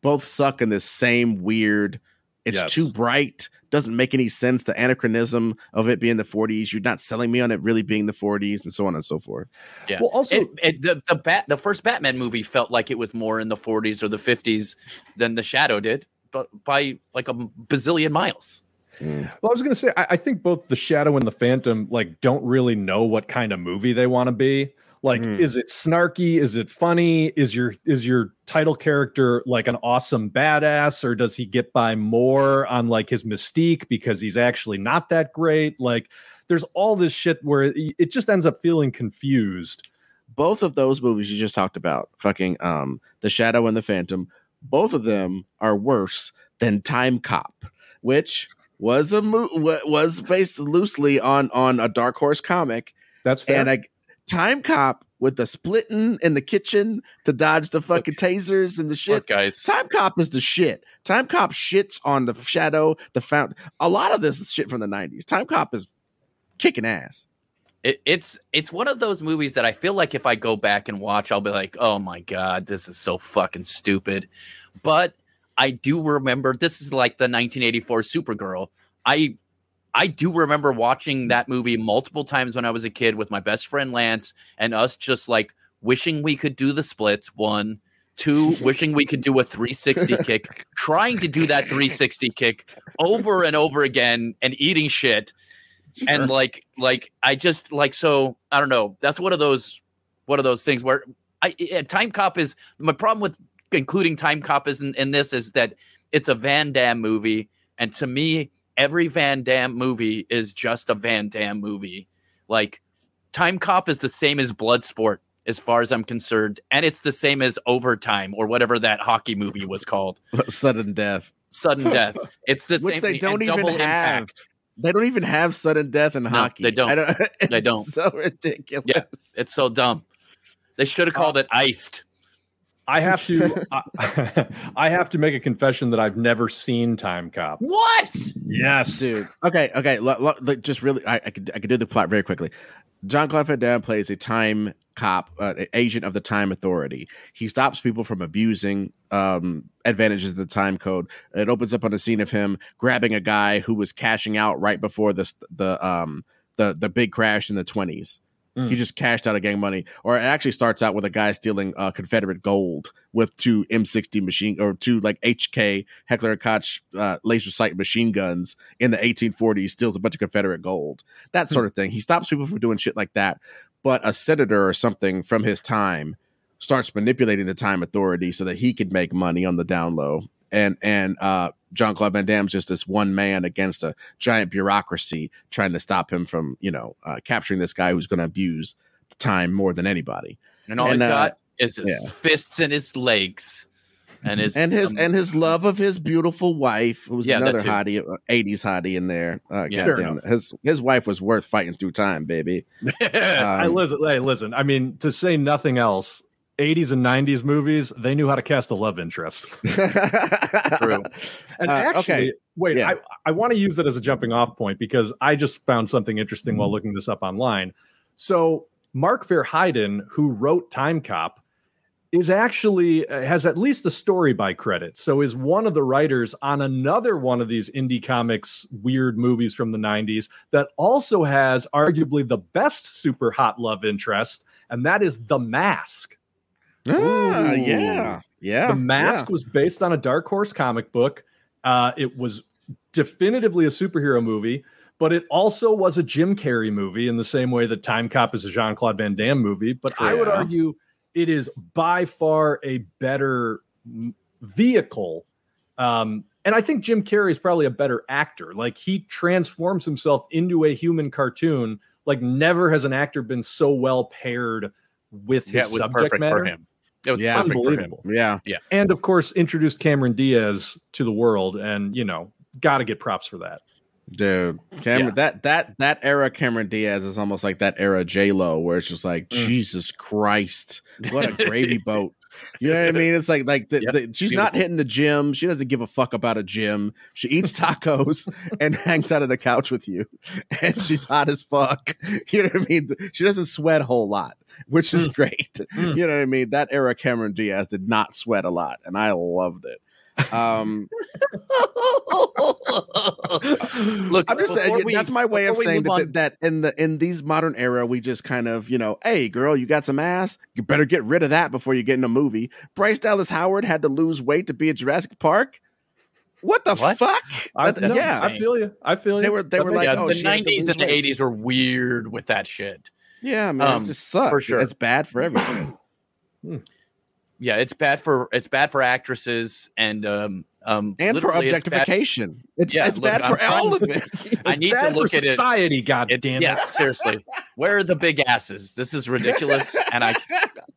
both suck in this same weird. It's yes. too bright doesn't make any sense. The anachronism of it being the 40s, you're not selling me on it really being the 40s, and so on and so forth. Yeah. Well, also it, it, the the bat the first Batman movie felt like it was more in the 40s or the 50s than the Shadow did, but by like a bazillion miles. Mm. Well, I was going to say, I, I think both the Shadow and the Phantom like don't really know what kind of movie they want to be. Like, mm. is it snarky? Is it funny? Is your is your title character like an awesome badass, or does he get by more on like his mystique because he's actually not that great? Like, there's all this shit where it just ends up feeling confused. Both of those movies you just talked about, fucking um, The Shadow and The Phantom, both of them are worse than Time Cop, which was a mo- was based loosely on on a Dark Horse comic. That's fair. And I Time Cop with the splitting in the kitchen to dodge the fucking tasers and the shit. Look, guys, Time Cop is the shit. Time Cop shits on the Shadow, the found. A lot of this shit from the '90s. Time Cop is kicking ass. It, it's it's one of those movies that I feel like if I go back and watch, I'll be like, oh my god, this is so fucking stupid. But I do remember this is like the 1984 Supergirl. I I do remember watching that movie multiple times when I was a kid with my best friend Lance and us just like wishing we could do the splits. One, two, wishing we could do a 360 kick, trying to do that 360 kick over and over again and eating shit. Sure. And like, like I just like so I don't know. That's one of those one of those things where I eh, eh, Time Cop is my problem with including Time Cop is in, in this is that it's a Van Damme movie, and to me, every Van Damme movie is just a Van Damme movie. Like Time Cop is the same as Bloodsport as far as I'm concerned, and it's the same as Overtime or whatever that hockey movie was called. Sudden Death. Sudden Death. It's the same. Which same. they don't even have. Impact. They don't even have sudden death in no, hockey. They don't. don't they don't. So ridiculous. Yeah, it's so dumb. They should have uh, called it iced. I have to I, I, have to make a confession that I've never seen Time Cop. What? Yes, dude. Okay, okay. just really, I, I, could I could do the plot very quickly. John Claude Van Damme plays a time cop, uh, agent of the Time Authority. He stops people from abusing um, advantages of the time code. It opens up on a scene of him grabbing a guy who was cashing out right before the the um the the big crash in the twenties Mm. He just cashed out of gang money. Or it actually starts out with a guy stealing uh, Confederate gold with two M60 machine or two like HK Heckler and Koch uh, laser sight machine guns in the 1840s, steals a bunch of Confederate gold. That hmm. sort of thing. He stops people from doing shit like that. But a senator or something from his time starts manipulating the time authority so that he could make money on the down low and and uh, John Claude Van Damme's just this one man against a giant bureaucracy trying to stop him from you know uh, capturing this guy who's going to abuse the time more than anybody. And all And, he's uh, got is his yeah. fists and his legs. And his and his um, and his love of his beautiful wife, who's Yeah, another hottie, uh, '80s hottie in there. Uh, Yeah. Fair goddamn enough. it. his his wife was worth fighting through time, baby. I Um, listen. Hey, listen. I mean, to say nothing else, 80s and 90s movies, they knew how to cast a love interest. True. And Uh, actually, okay. wait, Yeah. I, I want to use that as a jumping off point because I just found something interesting while looking this up online. So, Mark Verheiden, who wrote Time Cop, is actually uh, has at least a story by credit. So, is one of the writers on another one of these indie comics weird movies from the 90s that also has arguably the best super hot love interest, and that is The Mask. Ah, Ooh. yeah, yeah. The Mask was based on a Dark Horse comic book. Uh, it was definitively a superhero movie, but it also was a Jim Carrey movie in the same way that Time Cop is a Jean Claude Van Damme movie. But I would argue it is by far a better vehicle. Um, and I think Jim Carrey is probably a better actor. Like he transforms himself into a human cartoon. Like never has an actor been so well paired with his yeah, it was subject perfect matter for him. It was Yeah. perfect for him. unbelievable. yeah. And of course, introduced Cameron Diaz to the world, and you know, got to get props for that. Dude, Cameron, Yeah. that that that era Cameron Diaz is almost like that era J Lo, where it's just like Mm. Jesus Christ, what a gravy boat. You know what I mean? It's like like the, Yep, the, she's not hitting the gym. She doesn't give a fuck about a gym. She eats tacos and hangs out of the couch with you, and she's hot as fuck. You know what I mean? She doesn't sweat a whole lot, which is great. Mm. You know what I mean? That era Cameron Diaz did not sweat a lot, and I loved it. Um, Look, I'm just saying we- that's my way of saying move that, on- that in the in these modern era we just kind of you know hey girl you got some ass you better get rid of that before you get in a movie Bryce Dallas Howard had to lose weight to be at Jurassic Park what the What? fuck I, That- no, yeah I feel you. I feel you. They were- they That were makes like, yeah, oh, the she had to '90s lose and the weight. '80s were weird with that shit. yeah man Um, it just sucks for sure. it's bad for everything Yeah, it's bad for it's bad for actresses and um um and for literally it's bad- objectification it's, Yeah, it's look, bad I'm for all of trying- it I need to look for at it. society. God It's, damn yeah, it! seriously. Where are the big asses? This is ridiculous, and I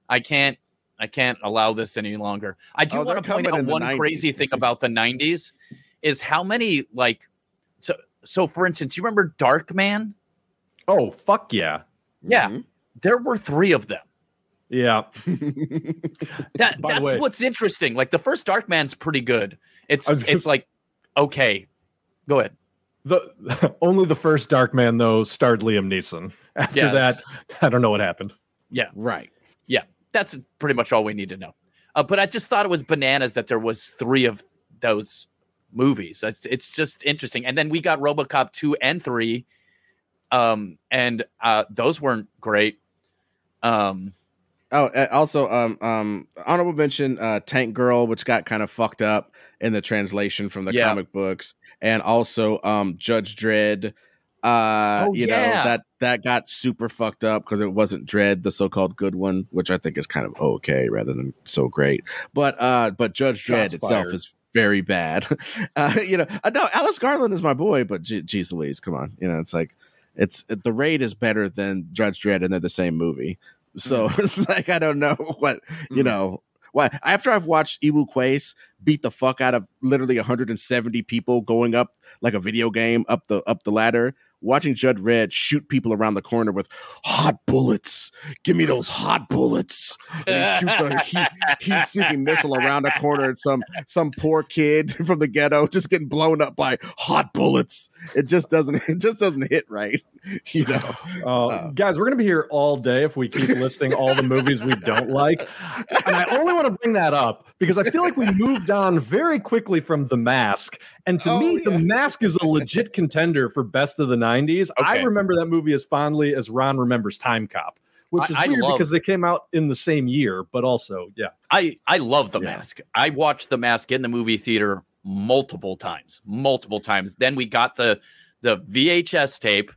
I can't I can't allow this any longer. I do Oh, want to point out one 90s. crazy thing about the '90s is how many like so so. For instance, you remember Darkman? Oh fuck yeah, Yeah. Mhm. There were three of them. Yeah. That that's way- what's interesting. Like the first Darkman's pretty good. It's I was- it's like okay. Go ahead. The only the first Darkman though starred Liam Neeson. After Yeah, that, I don't know what happened. Yeah. Right Yeah. that's pretty much all we need to know. Uh, but I just thought it was bananas that there was three of those movies. It's, it's just interesting. And then we got RoboCop two and three, um, and uh, those weren't great. Um, Oh, also, um, um, honorable mention, uh, Tank Girl, which got kind of fucked up in the translation from the Yeah. comic books, and also, um, Judge Dredd. Uh, Oh, you yeah. know that that got super fucked up because it wasn't Dredd, the so-called good one, which I think is kind of okay rather than so great. But uh, but Judge Dredd Shots itself fired. is very bad. uh, you know, uh, no, Alex Garland is my boy, but ge- geez Louise, come on, you know, it's like it's the raid is better than Judge Dredd, and they're the same movie. So it's like I don't know what you Mhm. know. Why after I've watched Iko Uwais beat the fuck out of literally 170 people going up like a video game up the up the ladder, watching Judd Red shoot people around the corner with hot bullets. Give me those hot bullets. And he shoots a heat, heat-seeking missile around a corner and some some poor kid from the ghetto just getting blown up by hot bullets. It just doesn't it just doesn't hit right. You know. Uh, Uh. guys, we're going to be here all day if we keep listing all the movies we don't like. And I only want to bring that up because I feel like we moved on very quickly from The Mask. And to Oh, me, yeah. The Mask is a legit contender for best of the 90s. I remember that movie as fondly as Ron remembers Time Cop, which is I- I weird love- because they came out in the same year, but also, yeah. I I love the Yeah. mask. I watched the mask in the movie theater multiple times, multiple times. Then we got the the VHS tape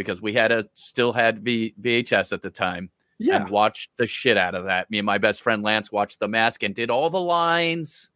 because we had a still had v, VHS at the time Yeah. and watched the shit out of that. Me and my best friend Lance watched the mask and did all the lines,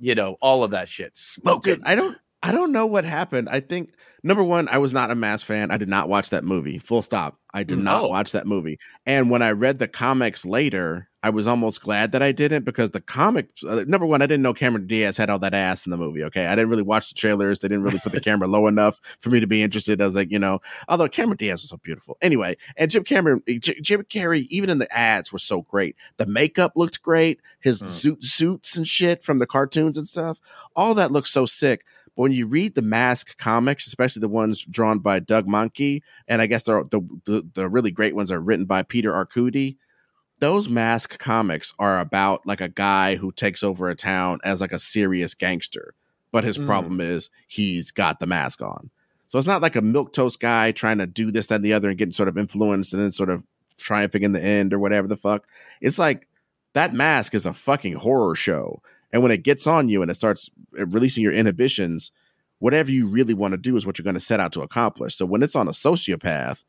you know, all of that shit. Smoking. I don't I don't know what happened. I think number one, I was not a Mask fan. I did not watch that movie. Full stop. I did not No. watch that movie. And when I read the comics later, I was almost glad that I didn't because the comics. Uh, number one, I didn't know Cameron Diaz had all that ass in the movie. Okay, I didn't really watch the trailers. They didn't really put the camera low enough for me to be interested. I was like, you know, although Cameron Diaz was so beautiful. Anyway, and Jim Cameron, J- Jim Carrey, even in the ads, were so great. The makeup looked great. His Hmm. suit suits and shit from the cartoons and stuff. All that looks so sick. But when you read the Mask comics, especially the ones drawn by Doug Mahnke, and I guess the the, the, really great ones are written by Peter Arcudi. Those Mask comics are about like a guy who takes over a town as like a serious gangster, but his Mm. problem is he's got the mask on. So it's not like a milk toast guy trying to do this, that, and the other, and getting sort of influenced and then sort of triumphing in the end or whatever the fuck. It's like that mask is a fucking horror show. And when it gets on you and it starts uh, releasing your inhibitions, whatever you really want to do is what you're going to set out to accomplish. So when it's on a sociopath,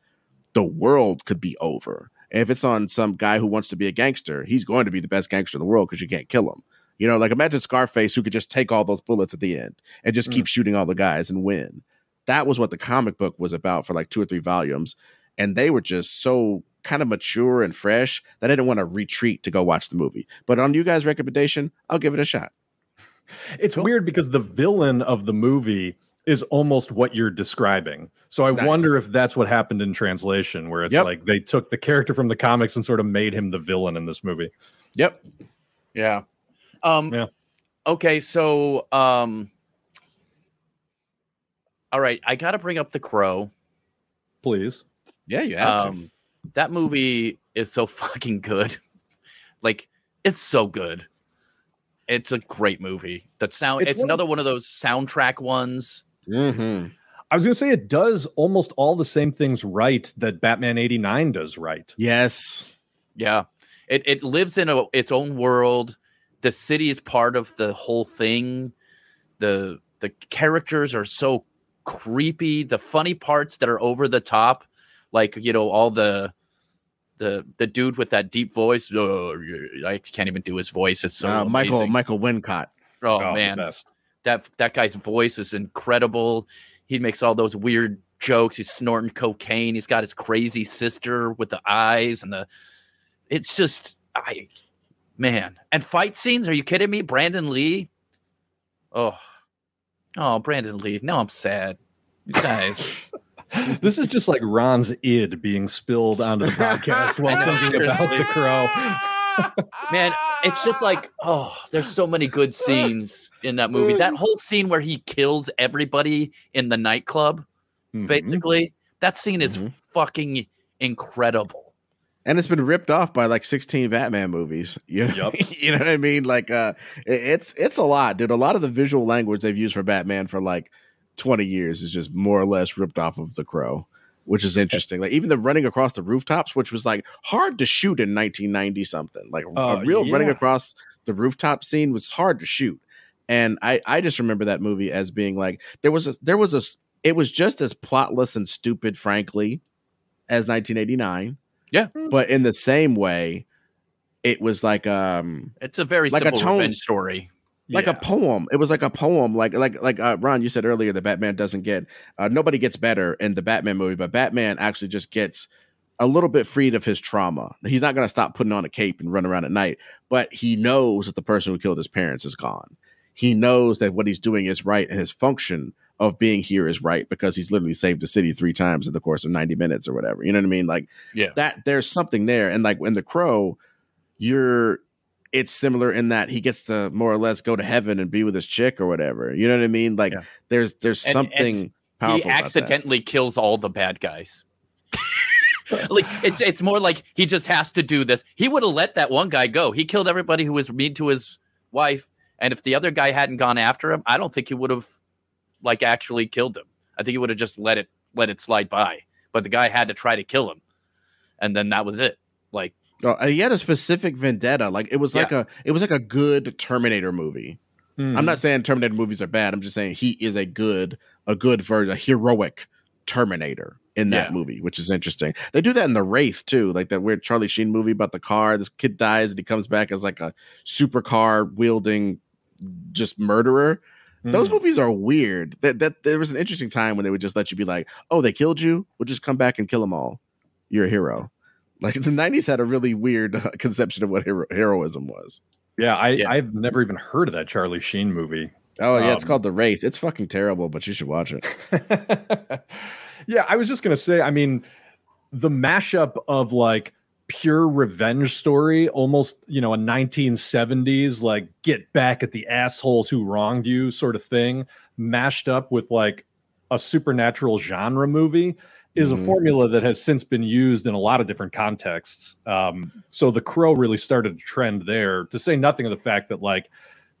the world could be over. And if it's on some guy who wants to be a gangster, he's going to be the best gangster in the world because you can't kill him. You know, like imagine Scarface who could just take all those bullets at the end and just keep shooting all the guys and win. That was what the comic book was about for like two or three volumes. And they were just so kind of mature and fresh that I didn't want to retreat to go watch the movie. But on you guys' recommendation, I'll give it a shot. It's Cool. weird because the villain of the movie is almost what you're describing. So I Nice. wonder if that's what happened in translation, where it's Yep. like they took the character from the comics and sort of made him the villain in this movie. Yep. Yeah. Um Yeah. okay, so um all right, I gotta bring up the crow. Please. Yeah, you have to. That movie is so fucking good. like it's so good. It's a great movie. That sound It's it's, one of- another one of those soundtrack ones. Mm-hmm. I was going to say it does almost all the same things right that Batman 89 does right. Yes. Yeah. It it lives in a, its own world. The city is part of the whole thing. The the characters are so creepy. The funny parts that are over the top, like you know all the the the dude with that deep voice. Oh, I can't even do his voice. It's so uh, Michael amazing. Michael Wincott. Oh, the man, best. that that guy's voice is incredible. He makes all those weird jokes. He's snorting cocaine. He's got his crazy sister with the eyes and the. It's just, I, man, and fight scenes. Are you kidding me? Brandon Lee. Oh, oh, Brandon Lee. Now I'm sad. You guys. This is just like Ron's id being spilled onto the podcast while thinking about the crow. man it's just like oh there's so many good scenes in that movie that whole scene where he kills everybody in the nightclub Mhm. basically that scene is Mhm. fucking incredible and it's been ripped off by like 16 Batman movies. You know, Yup. you know what I mean? Like, uh, it's it's a lot, dude. A lot of the visual language they've used for Batman for like 20 years is just more or less ripped off of The Crow, which is interesting. Like even the running across the rooftops, which was like hard to shoot in 1990 something. Like Oh, a real running across the rooftop scene was hard to shoot, and I I just remember that movie as being like there was a there was a it was just as plotless and stupid, frankly, as 1989 Yeah. but in the same way it was like um it's a very Like a simple tone- revenge story like Yeah. a poem. It was like a poem. Like like like uh, ron you said earlier that batman doesn't get uh, nobody gets better in the batman movie but batman actually just gets a little bit freed of his trauma. He's not going to stop putting on a cape and run around at night but he knows that the person who killed his parents is gone. He knows that what he's doing is right and his function of being here is right because he's literally saved the city three times in the course of 90 minutes or whatever. You know what i mean? Like Yeah. that there's something there. And like in the crow you're it's similar in that he gets to more or less go to heaven and be with his chick or whatever. You know what i mean? Like Yeah. there's there's And- something and powerful he about that. accidentally kills all the bad guys. Like it's it's more like he just has to do this. He would have let that one guy go. He killed everybody who was mean to his wife. And if the other guy hadn't gone after him i don't think he would have like actually killed him. I think he would have just let it let it slide by. But the guy had to try to kill him. And then that was it. Like uh, he had a specific vendetta like it was like a it was like a good terminator movie Mhm. i'm not saying terminator movies are bad i'm just saying he is a good a good version a heroic terminator in that Yeah. movie which is interesting they do that in the wraith too like that weird charlie sheen movie about the car this kid dies and he comes back as like a supercar wielding just murderer Those Mm. movies are weird. That that there was an interesting time when they would just let you be like, "Oh, they killed you. We'll just come back and kill them all. You're a hero." Like the '90s had a really weird uh, conception of what hero- heroism was. Yeah, I, Yeah. I've never even heard of that Charlie Sheen movie. Oh yeah, it's Um, called The Wraith. It's fucking terrible, but you should watch it. yeah, I was just gonna say, I mean, the mashup of like pure revenge story, almost you know, a 1970s like get back at the assholes who wronged you sort of thing, mashed up with like a supernatural genre movie is a formula that has since been used in a lot of different contexts. Um, so the Crow really started a trend there. To say nothing of the fact that like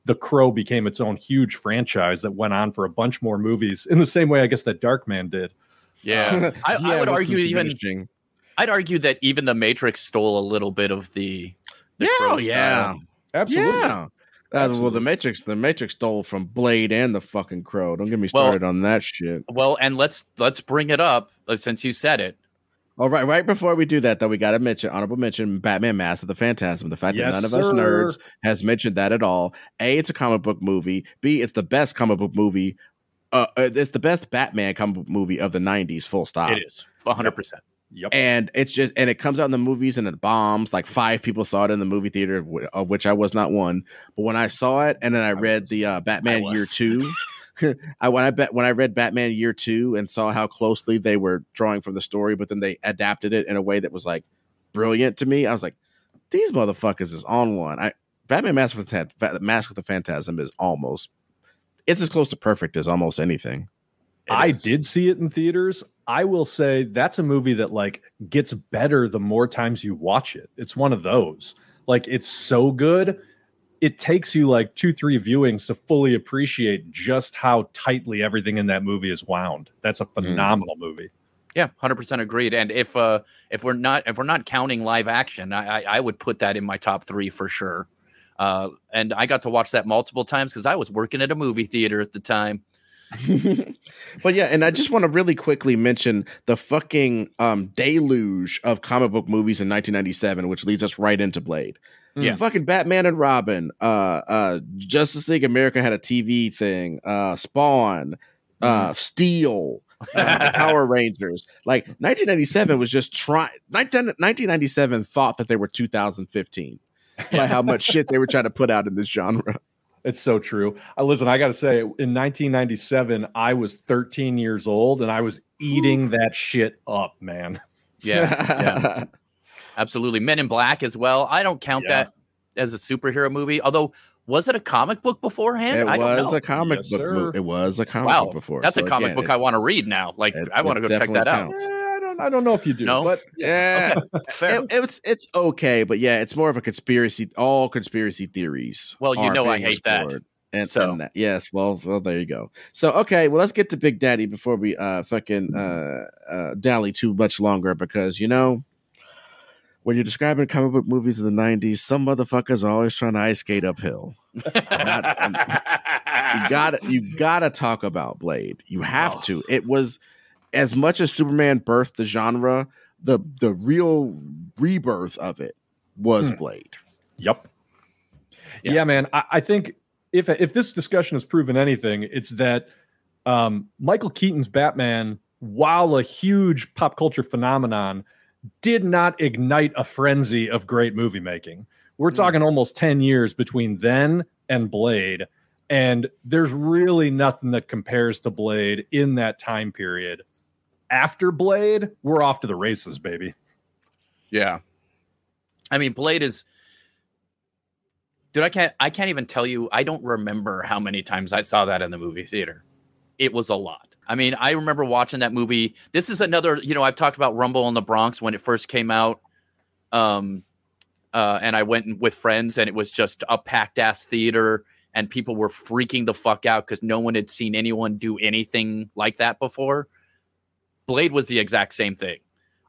the Crow became its own huge franchise that went on for a bunch more movies in the same way I guess that Darkman did. Yeah, I, I would argue even. I'd argue that even the Matrix stole a little bit of the. the Yeah, Crow oh, yeah. Absolutely. Yeah. Uh, well, the Matrix, the Matrix stole from Blade and the fucking Crow. Don't get me Well- started on that shit. Well, and let's let's bring it up uh, since you said it. All right, right before we do that, though, we got to mention honorable mention Batman Mask of the Phantasm. The fact Yes, that none of us nerds has mentioned that at all. A, it's a comic book movie. B, it's the best comic book movie. Uh, uh, it's the best Batman comic book movie of the '90s. Full stop. It is hundred percent. Yep. and it's just and it comes out in the movies and it bombs. Like five people saw it in the movie theater of of which i was not one. But when i saw it and then i read the uh, batman year two i when i bet when i read batman year two and saw how closely they were drawing from the story but then they adapted it in a way that was like brilliant to me i was like these motherfuckers is on one. I batman mask of the, mask of the phantasm is almost it's as close to perfect as almost anything I is. did see it in theaters. I will say that's a movie that like gets better the more times you watch it. It's one of those. Like it's so good. It takes you like two, three viewings to fully appreciate just how tightly everything in that movie is wound. That's a phenomenal movie. Yeah, hundred percent agreed. And if uh if we're not if we're not counting live action, I I, I would put that in my top three for sure. Uh, and I got to watch that multiple times because I was working at a movie theater at the time. but yeah, and I just want to really quickly mention the fucking um, deluge of comic book movies in 1997, which leads us right into Blade. Yeah. fucking Batman and Robin, uh, uh, Justice League America had a TV thing, uh, Spawn, uh, Steel, uh, Power Rangers. Like 1997 was just trying. 1997 thought that they were 2015 by how much shit they were trying to put out in this genre. It's so true. I listen, I got to say, in 1997, I was 13 years old and I was eating that shit up, man. Yeah, yeah, absolutely. Men in Black as well. I don't count Yeah. that as a superhero movie. Although, was it a comic book beforehand? It I don't was know. a comic Yes, book. sir. mo- It was a comic wow, book before. that's So a comic again, book it- I want to read now. Like, it- I want to go check that definitely out. counts. I don't know if you do, No? but Yeah, Fair. it- it's it's okay, but yeah, it's more of a conspiracy. All conspiracy theories. Well, you know I hate that. And So- and that, yes, well, well, there you go. So okay, well, let's get to Big Daddy before we uh fucking uh uh dally too much longer because you know when you're describing comic book movies of the '90s, some motherfuckers are always trying to ice skate uphill. You got to you got to talk about Blade. You have Oh. to. It was as much as Superman birthed the genre, the the real rebirth of it was Hmm. Blade. Yep. Yeah. Yeah, man. I, I think if if this discussion has proven anything, it's that um, Michael Keaton's Batman, while a huge pop culture phenomenon, did not ignite a frenzy of great movie making. We're Hmm. talking almost 10 years between then and Blade. And there's really nothing that compares to Blade in that time period. After Blade, we're off to the races, baby. Yeah. I mean, Blade is Dude, I can't I can't even tell you I don't remember how many times I saw that in the movie theater. It was a lot. I mean, I remember watching that movie. This is another, you know, I've talked about Rumble in the Bronx when it first came out. Um uh and I went with friends and it was just a packed ass theater and people were freaking the fuck out cuz no one had seen anyone do anything like that before. Blade was the exact same thing.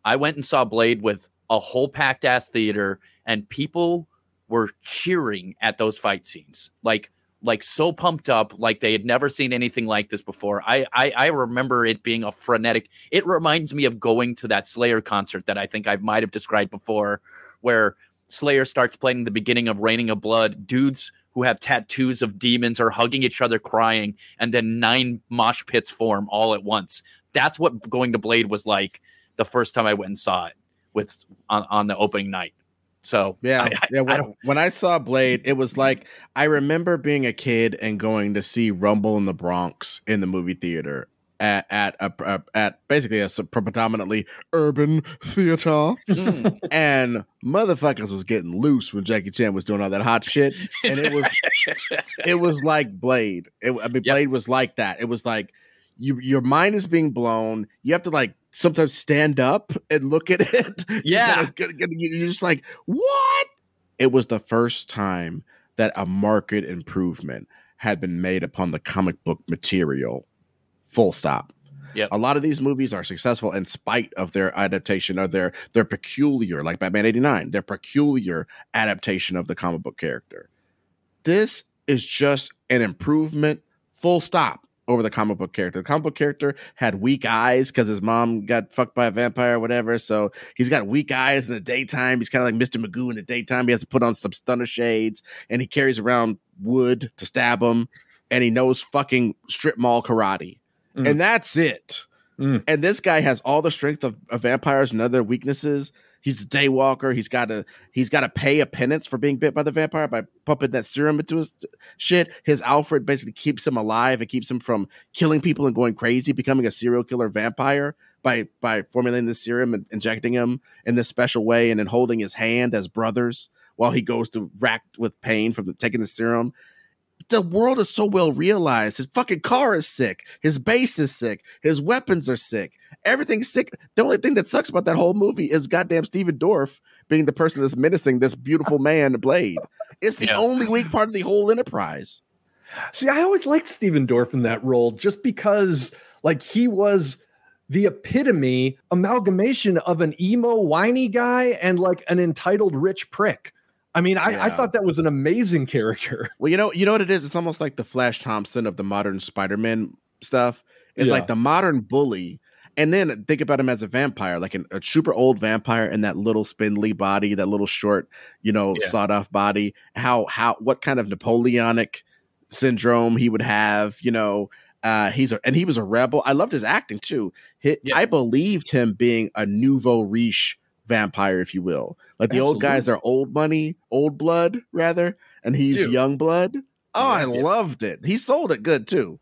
I went and saw Blade with a whole packed ass theater, and people were cheering at those fight scenes, like like so pumped up, like they had never seen anything like this before. I I, I remember it being a frenetic. It reminds me of going to that Slayer concert that I think I might have described before, where Slayer starts playing the beginning of Raining of Blood. Dudes who who have tattoos of demons are hugging each other crying and then nine mosh pits form all at once that's what going to blade was like the first time i went and saw it with on, on the opening night so yeah, I, yeah. When I when I saw Blade, it was like I remember being a kid and going to see Rumble in the Bronx in the movie theater at at a, at basically a predominantly urban theater, Mm. and motherfuckers was getting loose when Jackie Chan was doing all that hot shit, and it was it was like Blade. It, I mean, Yep. Blade was like that. It was like you your mind is being blown. You have to like sometimes stand up and look at it. Yeah. gotta get- get- You're just like, what? It was the first time that a market improvement had been made upon the comic book material. Full stop. Yep. A lot of these movies are successful in spite of their adaptation of their their peculiar, like Batman 89, their peculiar adaptation of the comic book character. This is just an improvement, full stop, over the comic book character. The comic book character had weak eyes because his mom got fucked by a vampire or whatever. So he's got weak eyes in the daytime. He's kind of like Mr. Magoo in the daytime. He has to put on some stunner shades and he carries around wood to stab him. And he knows fucking strip mall karate. Mm. And that's it. Mm. And this guy has all the strength of, of vampires and other weaknesses. He's a daywalker. He's got to he's got to pay a penance for being bit by the vampire by pumping that serum into his shit. His Alfred basically keeps him alive and keeps him from killing people and going crazy, becoming a serial killer vampire by by formulating the serum and injecting him in this special way, and then holding his hand as brothers while he goes to racked with pain from the, taking the serum. The world is so well realized. His fucking car is sick. His base is sick. His weapons are sick. Everything's sick. The only thing that sucks about that whole movie is goddamn Stephen Dorff being the person that's menacing this beautiful man, Blade. It's the Yeah. only weak part of the whole enterprise. See, I always liked Stephen Dorff in that role just because, like, he was the epitome amalgamation of an emo, whiny guy and like an entitled rich prick. I mean, I, I thought that was an amazing character. Well, you know, you know what it is. It's almost like the Flash Thompson of the modern Spider-Man stuff. It's Yeah. like the modern bully, and then think about him as a vampire, like an, a super old vampire in that little spindly body, that little short, you know, Yeah. sawed-off body. How how what kind of Napoleonic syndrome he would have, you know? Uh, he's a and he was a rebel. I loved his acting too. Yeah. I believed him being a nouveau riche vampire, if you will. Like the old guys are old money, old blood rather, and he's Dude. young blood. Oh, I loved it. He sold it good too.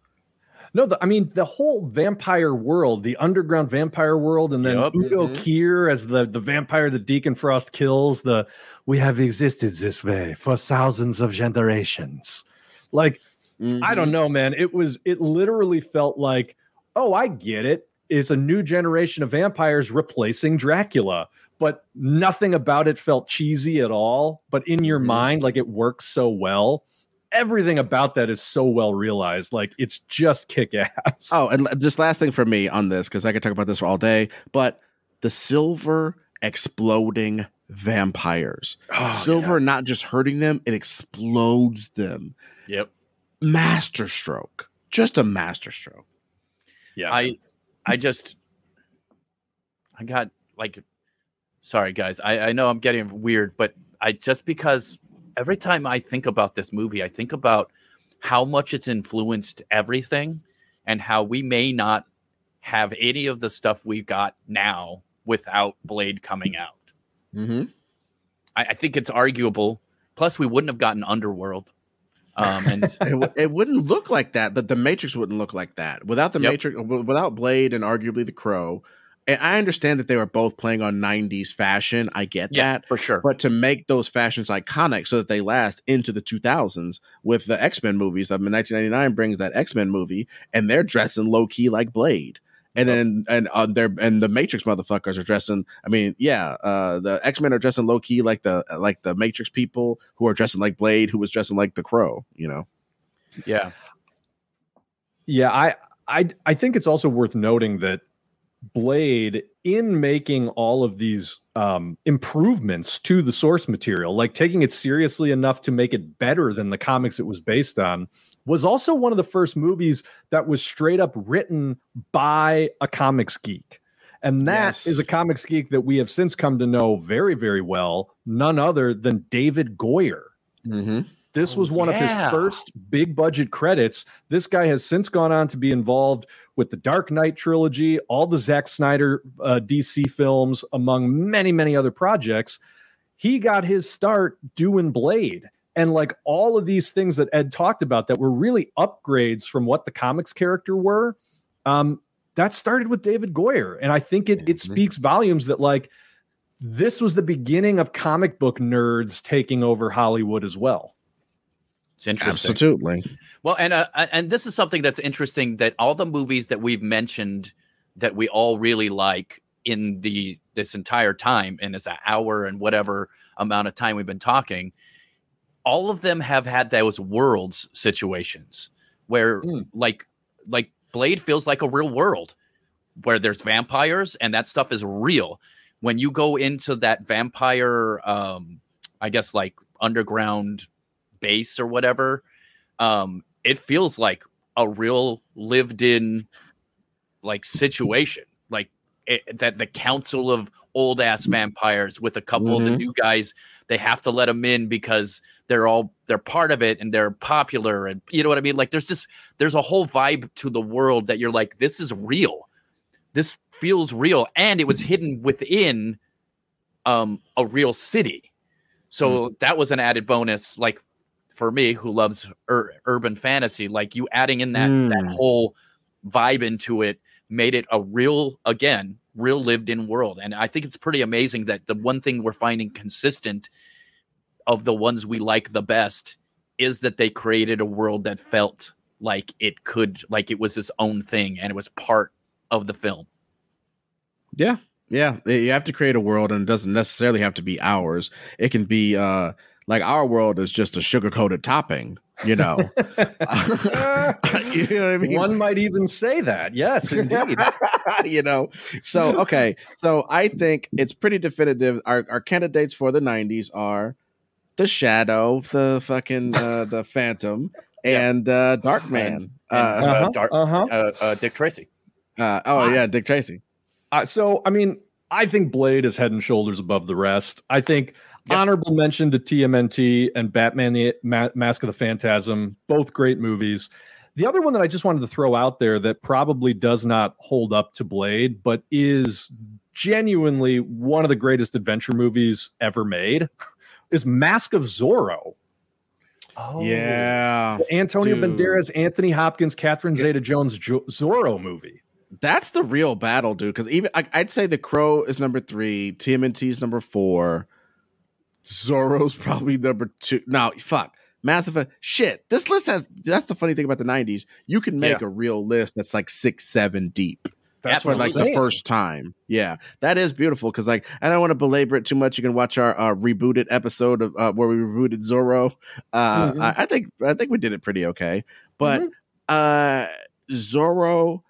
No, the, I mean the whole vampire world, the underground vampire world, and then Yup. Udo Mhm. Kier as the the vampire that Deacon Frost kills. The we have existed this way for thousands of generations. Like I Mm-hmm. don't know, man. It was it literally felt like, oh, I get it. It's a new generation of vampires replacing Dracula, but nothing about it felt cheesy at all. But in your Mhm. mind, like it works so well. Everything about that is so well realized. Like it's just kick ass. Oh, and l- just last thing for me on this, because I could talk about this for all day, but the silver exploding vampires. Oh, silver not just hurting them, it explodes them. Yep. Masterstroke. Just a masterstroke. yeah. I I just I got like sorry guys. I, I know I'm getting weird, but I just because every time I think about this movie, I think about how much it's influenced everything and how we may not have any of the stuff we've got now without Blade coming out. Mm-hmm. I, I think it's arguable. Plus, we wouldn't have gotten Underworld. Um, and it, w- it wouldn't look like that. The, the Matrix wouldn't look like that without the Yep. Matrix, without Blade and arguably the Crow. And I understand that they were both playing on '90s fashion. I get yeah, that, for sure. but to make those fashions iconic so that they last into the 2000s with the X-Men movies, I mean, 1999 brings that X-Men movie, and they're dressing low key like Blade. And then and uh, they're and the Matrix motherfuckers are dressing. I mean, yeah, uh, the X Men are dressing low key like the like the Matrix people who are dressing like Blade, who was dressing like the Crow. You know, yeah. Yeah, I I I think it's also worth noting that Blade, in making all of these um, improvements to the source material, like taking it seriously enough to make it better than the comics it was based on, was also one of the first movies that was straight up written by a comics geek. And that is Yes. a comics geek that we have since come to know very, very well, none other than David Goyer mm-hmm. This Oh, was one of his first big budget credits. This guy has since gone on to be involved with the Dark Knight trilogy, all the Zack Snyder uh, DC films, among many, many other projects. He got his start doing Blade. And like all of these things that Ed talked about that were really upgrades from what the comics character were, um, that started with David Goyer. And I think it, it Mhm. speaks volumes that like this was the beginning of comic book nerds taking over Hollywood as well. It's interesting. Absolutely. Well, and uh, and this is something that's interesting that all the movies that we've mentioned that we all really like in the this entire time and it's an hour and whatever amount of time we've been talking, all of them have had those worlds situations where Hmm. like like Blade feels like a real world where there's vampires and that stuff is real. When you go into that vampire um I guess like underground base or whatever, um, it feels like a real lived in like situation. Like it, that the council of old ass vampires with a couple of the Mhm. new guys, they have to let them in because they're all they're part of it and they're popular and you know what I mean? Like there's just there's a whole vibe to the world that you're like, this is real. This feels real. And it was hidden within um a real city. So that was an added bonus, like for me who loves ur- urban fantasy. Like you adding in that that Mm. whole vibe into it made it a real, again, real lived in world. And I think it's pretty amazing that the one thing we're finding consistent of the ones we like the best is that they created a world that felt like it could, like it was its own thing and it was part of the film. Yeah. Yeah. You have to create a world and it doesn't necessarily have to be ours. It can be uh like our world is just a sugar coated topping, you know. you know what I mean? One might even say that. Yes, indeed. you know so okay so i think it's pretty definitive our, our candidates for the 90s are the shadow the fucking uh, the phantom Yeah. and uh dark man And- uh, Uh, Dark- uh-huh. Uh, uh, Dick Tracy. uh, oh yeah dick tracy Uh, so, I mean, I think Blade is head and shoulders above the rest. I think Yeah. honorable mention to TMNT and Batman: The Ma- Mask of the Phantasm, both great movies. The other one that I just wanted to throw out there that probably does not hold up to Blade, but is genuinely one of the greatest adventure movies ever made, is Mask of Zorro. Oh, yeah The Antonio Dude. Banderas, Anthony Hopkins, Catherine Zeta-Jones jo- Zorro movie. that's the real battle dude because even I, i'd say the crow is number three TMNT is number four zorro's probably number two no fuck massive shit this list has that's the funny thing about the 90s you can make a real list that's like six seven deep That's for what like the first time. Yeah, that is beautiful because like I don't want to belabor it too much. You can watch our uh, rebooted episode of uh, where we rebooted Zorro. Uh, Mhm. I, I think I think we did it pretty okay, but Mhm. uh, Zorro.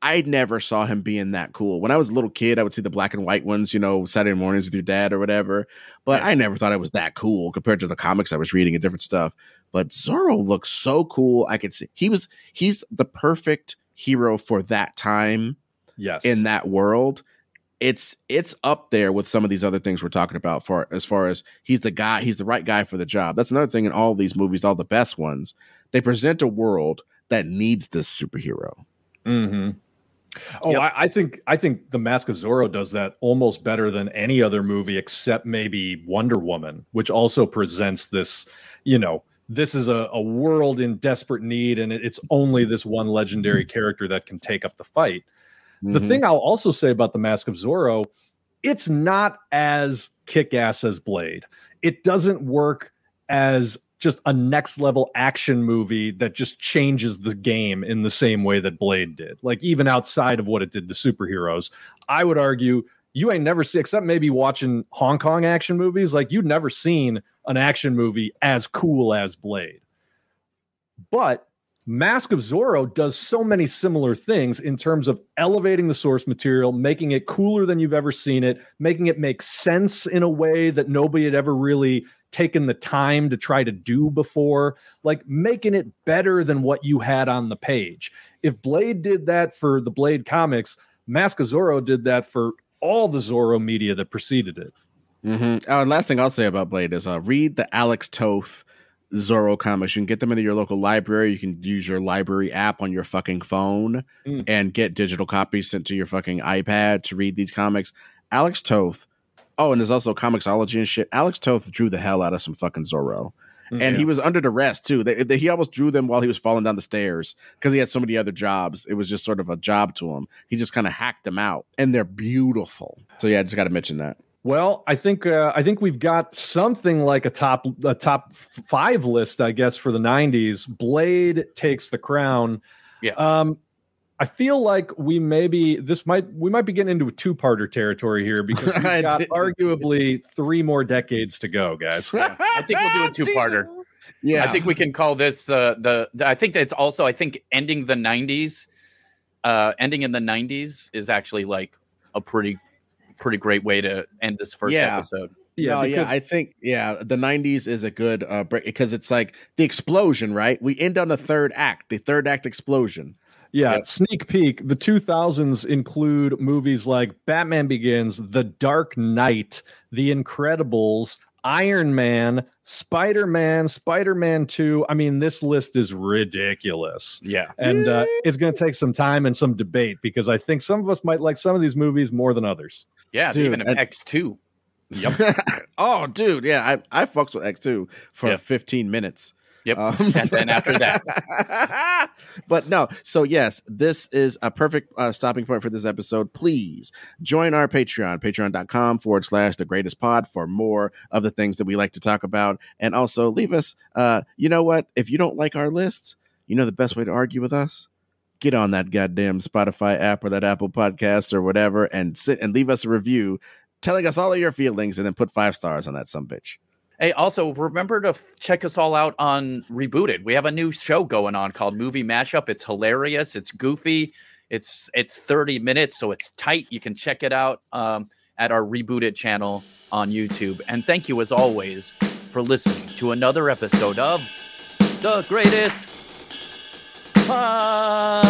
I never saw him being that cool. When I was a little kid, I would see the black and white ones, you know, Saturday mornings with your dad or whatever. But Yeah. I never thought it was that cool compared to the comics I was reading and different stuff. But Zorro looks so cool. I could see he was he's the perfect hero for that time Yes. in that world it's it's up there with some of these other things we're talking about for as far as he's the guy he's the right guy for the job that's another thing in all these movies all the best ones they present a world that needs this superhero hmm Oh, Yep. I, I think I think the Mask of Zorro does that almost better than any other movie, except maybe Wonder Woman, which also presents this. You know, this is a, a world in desperate need, and it's only this one legendary character that can take up the fight. The Mhm. thing I'll also say about the Mask of Zorro, it's not as kick ass as Blade. It doesn't work as just a next level action movie that just changes the game in the same way that Blade did. Like even outside of what it did to superheroes, I would argue you ain't never seen, except maybe watching Hong Kong action movies, like you've never seen an action movie as cool as Blade. But Mask of Zorro does so many similar things in terms of elevating the source material, making it cooler than you've ever seen it, making it make sense in a way that nobody had ever really taken the time to try to do before, like making it better than what you had on the page. If Blade did that for the Blade comics, Mask of Zorro did that for all the Zorro media that preceded it. Mhm. Oh, and last thing I'll say about Blade is uh, read the Alex Toth Zorro comics. You can get them into your local library. You can use your library app on your fucking phone Mm. and get digital copies sent to your fucking iPad to read these comics. Alex Toth. Oh, and there's also Comixology and shit. Alex Toth drew the hell out of some fucking Zorro. And he was under duress too. They, they- he almost drew them while he was falling down the stairs because he had so many other jobs. It was just sort of a job to him. He just kind of hacked them out, and they're beautiful. So yeah, I just got to mention that. Well, I think uh, I think we've got something like a top a top f- five list, I guess, for the '90s. Blade takes the crown. Yeah. Um, I feel like we maybe this might we might be getting into a two-parter territory here because we've got did- arguably three more decades to go, guys. I think we'll do a two-parter. Yeah, I think we can call this the, the the I think that's also I think ending the 90s uh ending in the 90s is actually like a pretty pretty great way to end this first Yeah. episode. Yeah, no, yeah, I think yeah, the '90s is a good uh break because it's like the explosion, right? We end on the third act, the third act explosion. Yeah, Yep. sneak peek. The 2000s include movies like Batman Begins, The Dark Knight, The Incredibles, Iron Man, Spider Man, Spider Man 2. I mean, this list is ridiculous. Yeah. And uh, it's going to take some time and some debate because I think some of us might like some of these movies more than others. Yeah, Dude, even and- X2. Yep. oh, dude, yeah, I I fucks with X2 for Yep. 15 minutes. Yep. Um, And then after that. but no, so yes, this is a perfect uh, stopping point for this episode. Please join our Patreon, patreon.com forward slash the greatest pod for more of the things that we like to talk about. And also leave us, uh, you know what? If you don't like our list, you know the best way to argue with us? Get on that goddamn Spotify app or that Apple podcast or whatever and sit and leave us a review telling us all of your feelings and then put five stars on that some bitch. Hey, also remember to f- check us all out on Reboot It. We have a new show going on called Movie Mashup. It's hilarious. It's goofy. It's it's 30 minutes, so it's tight. You can check it out um, at our Reboot It channel on YouTube. And thank you as always for listening to another episode of The Greatest Pod.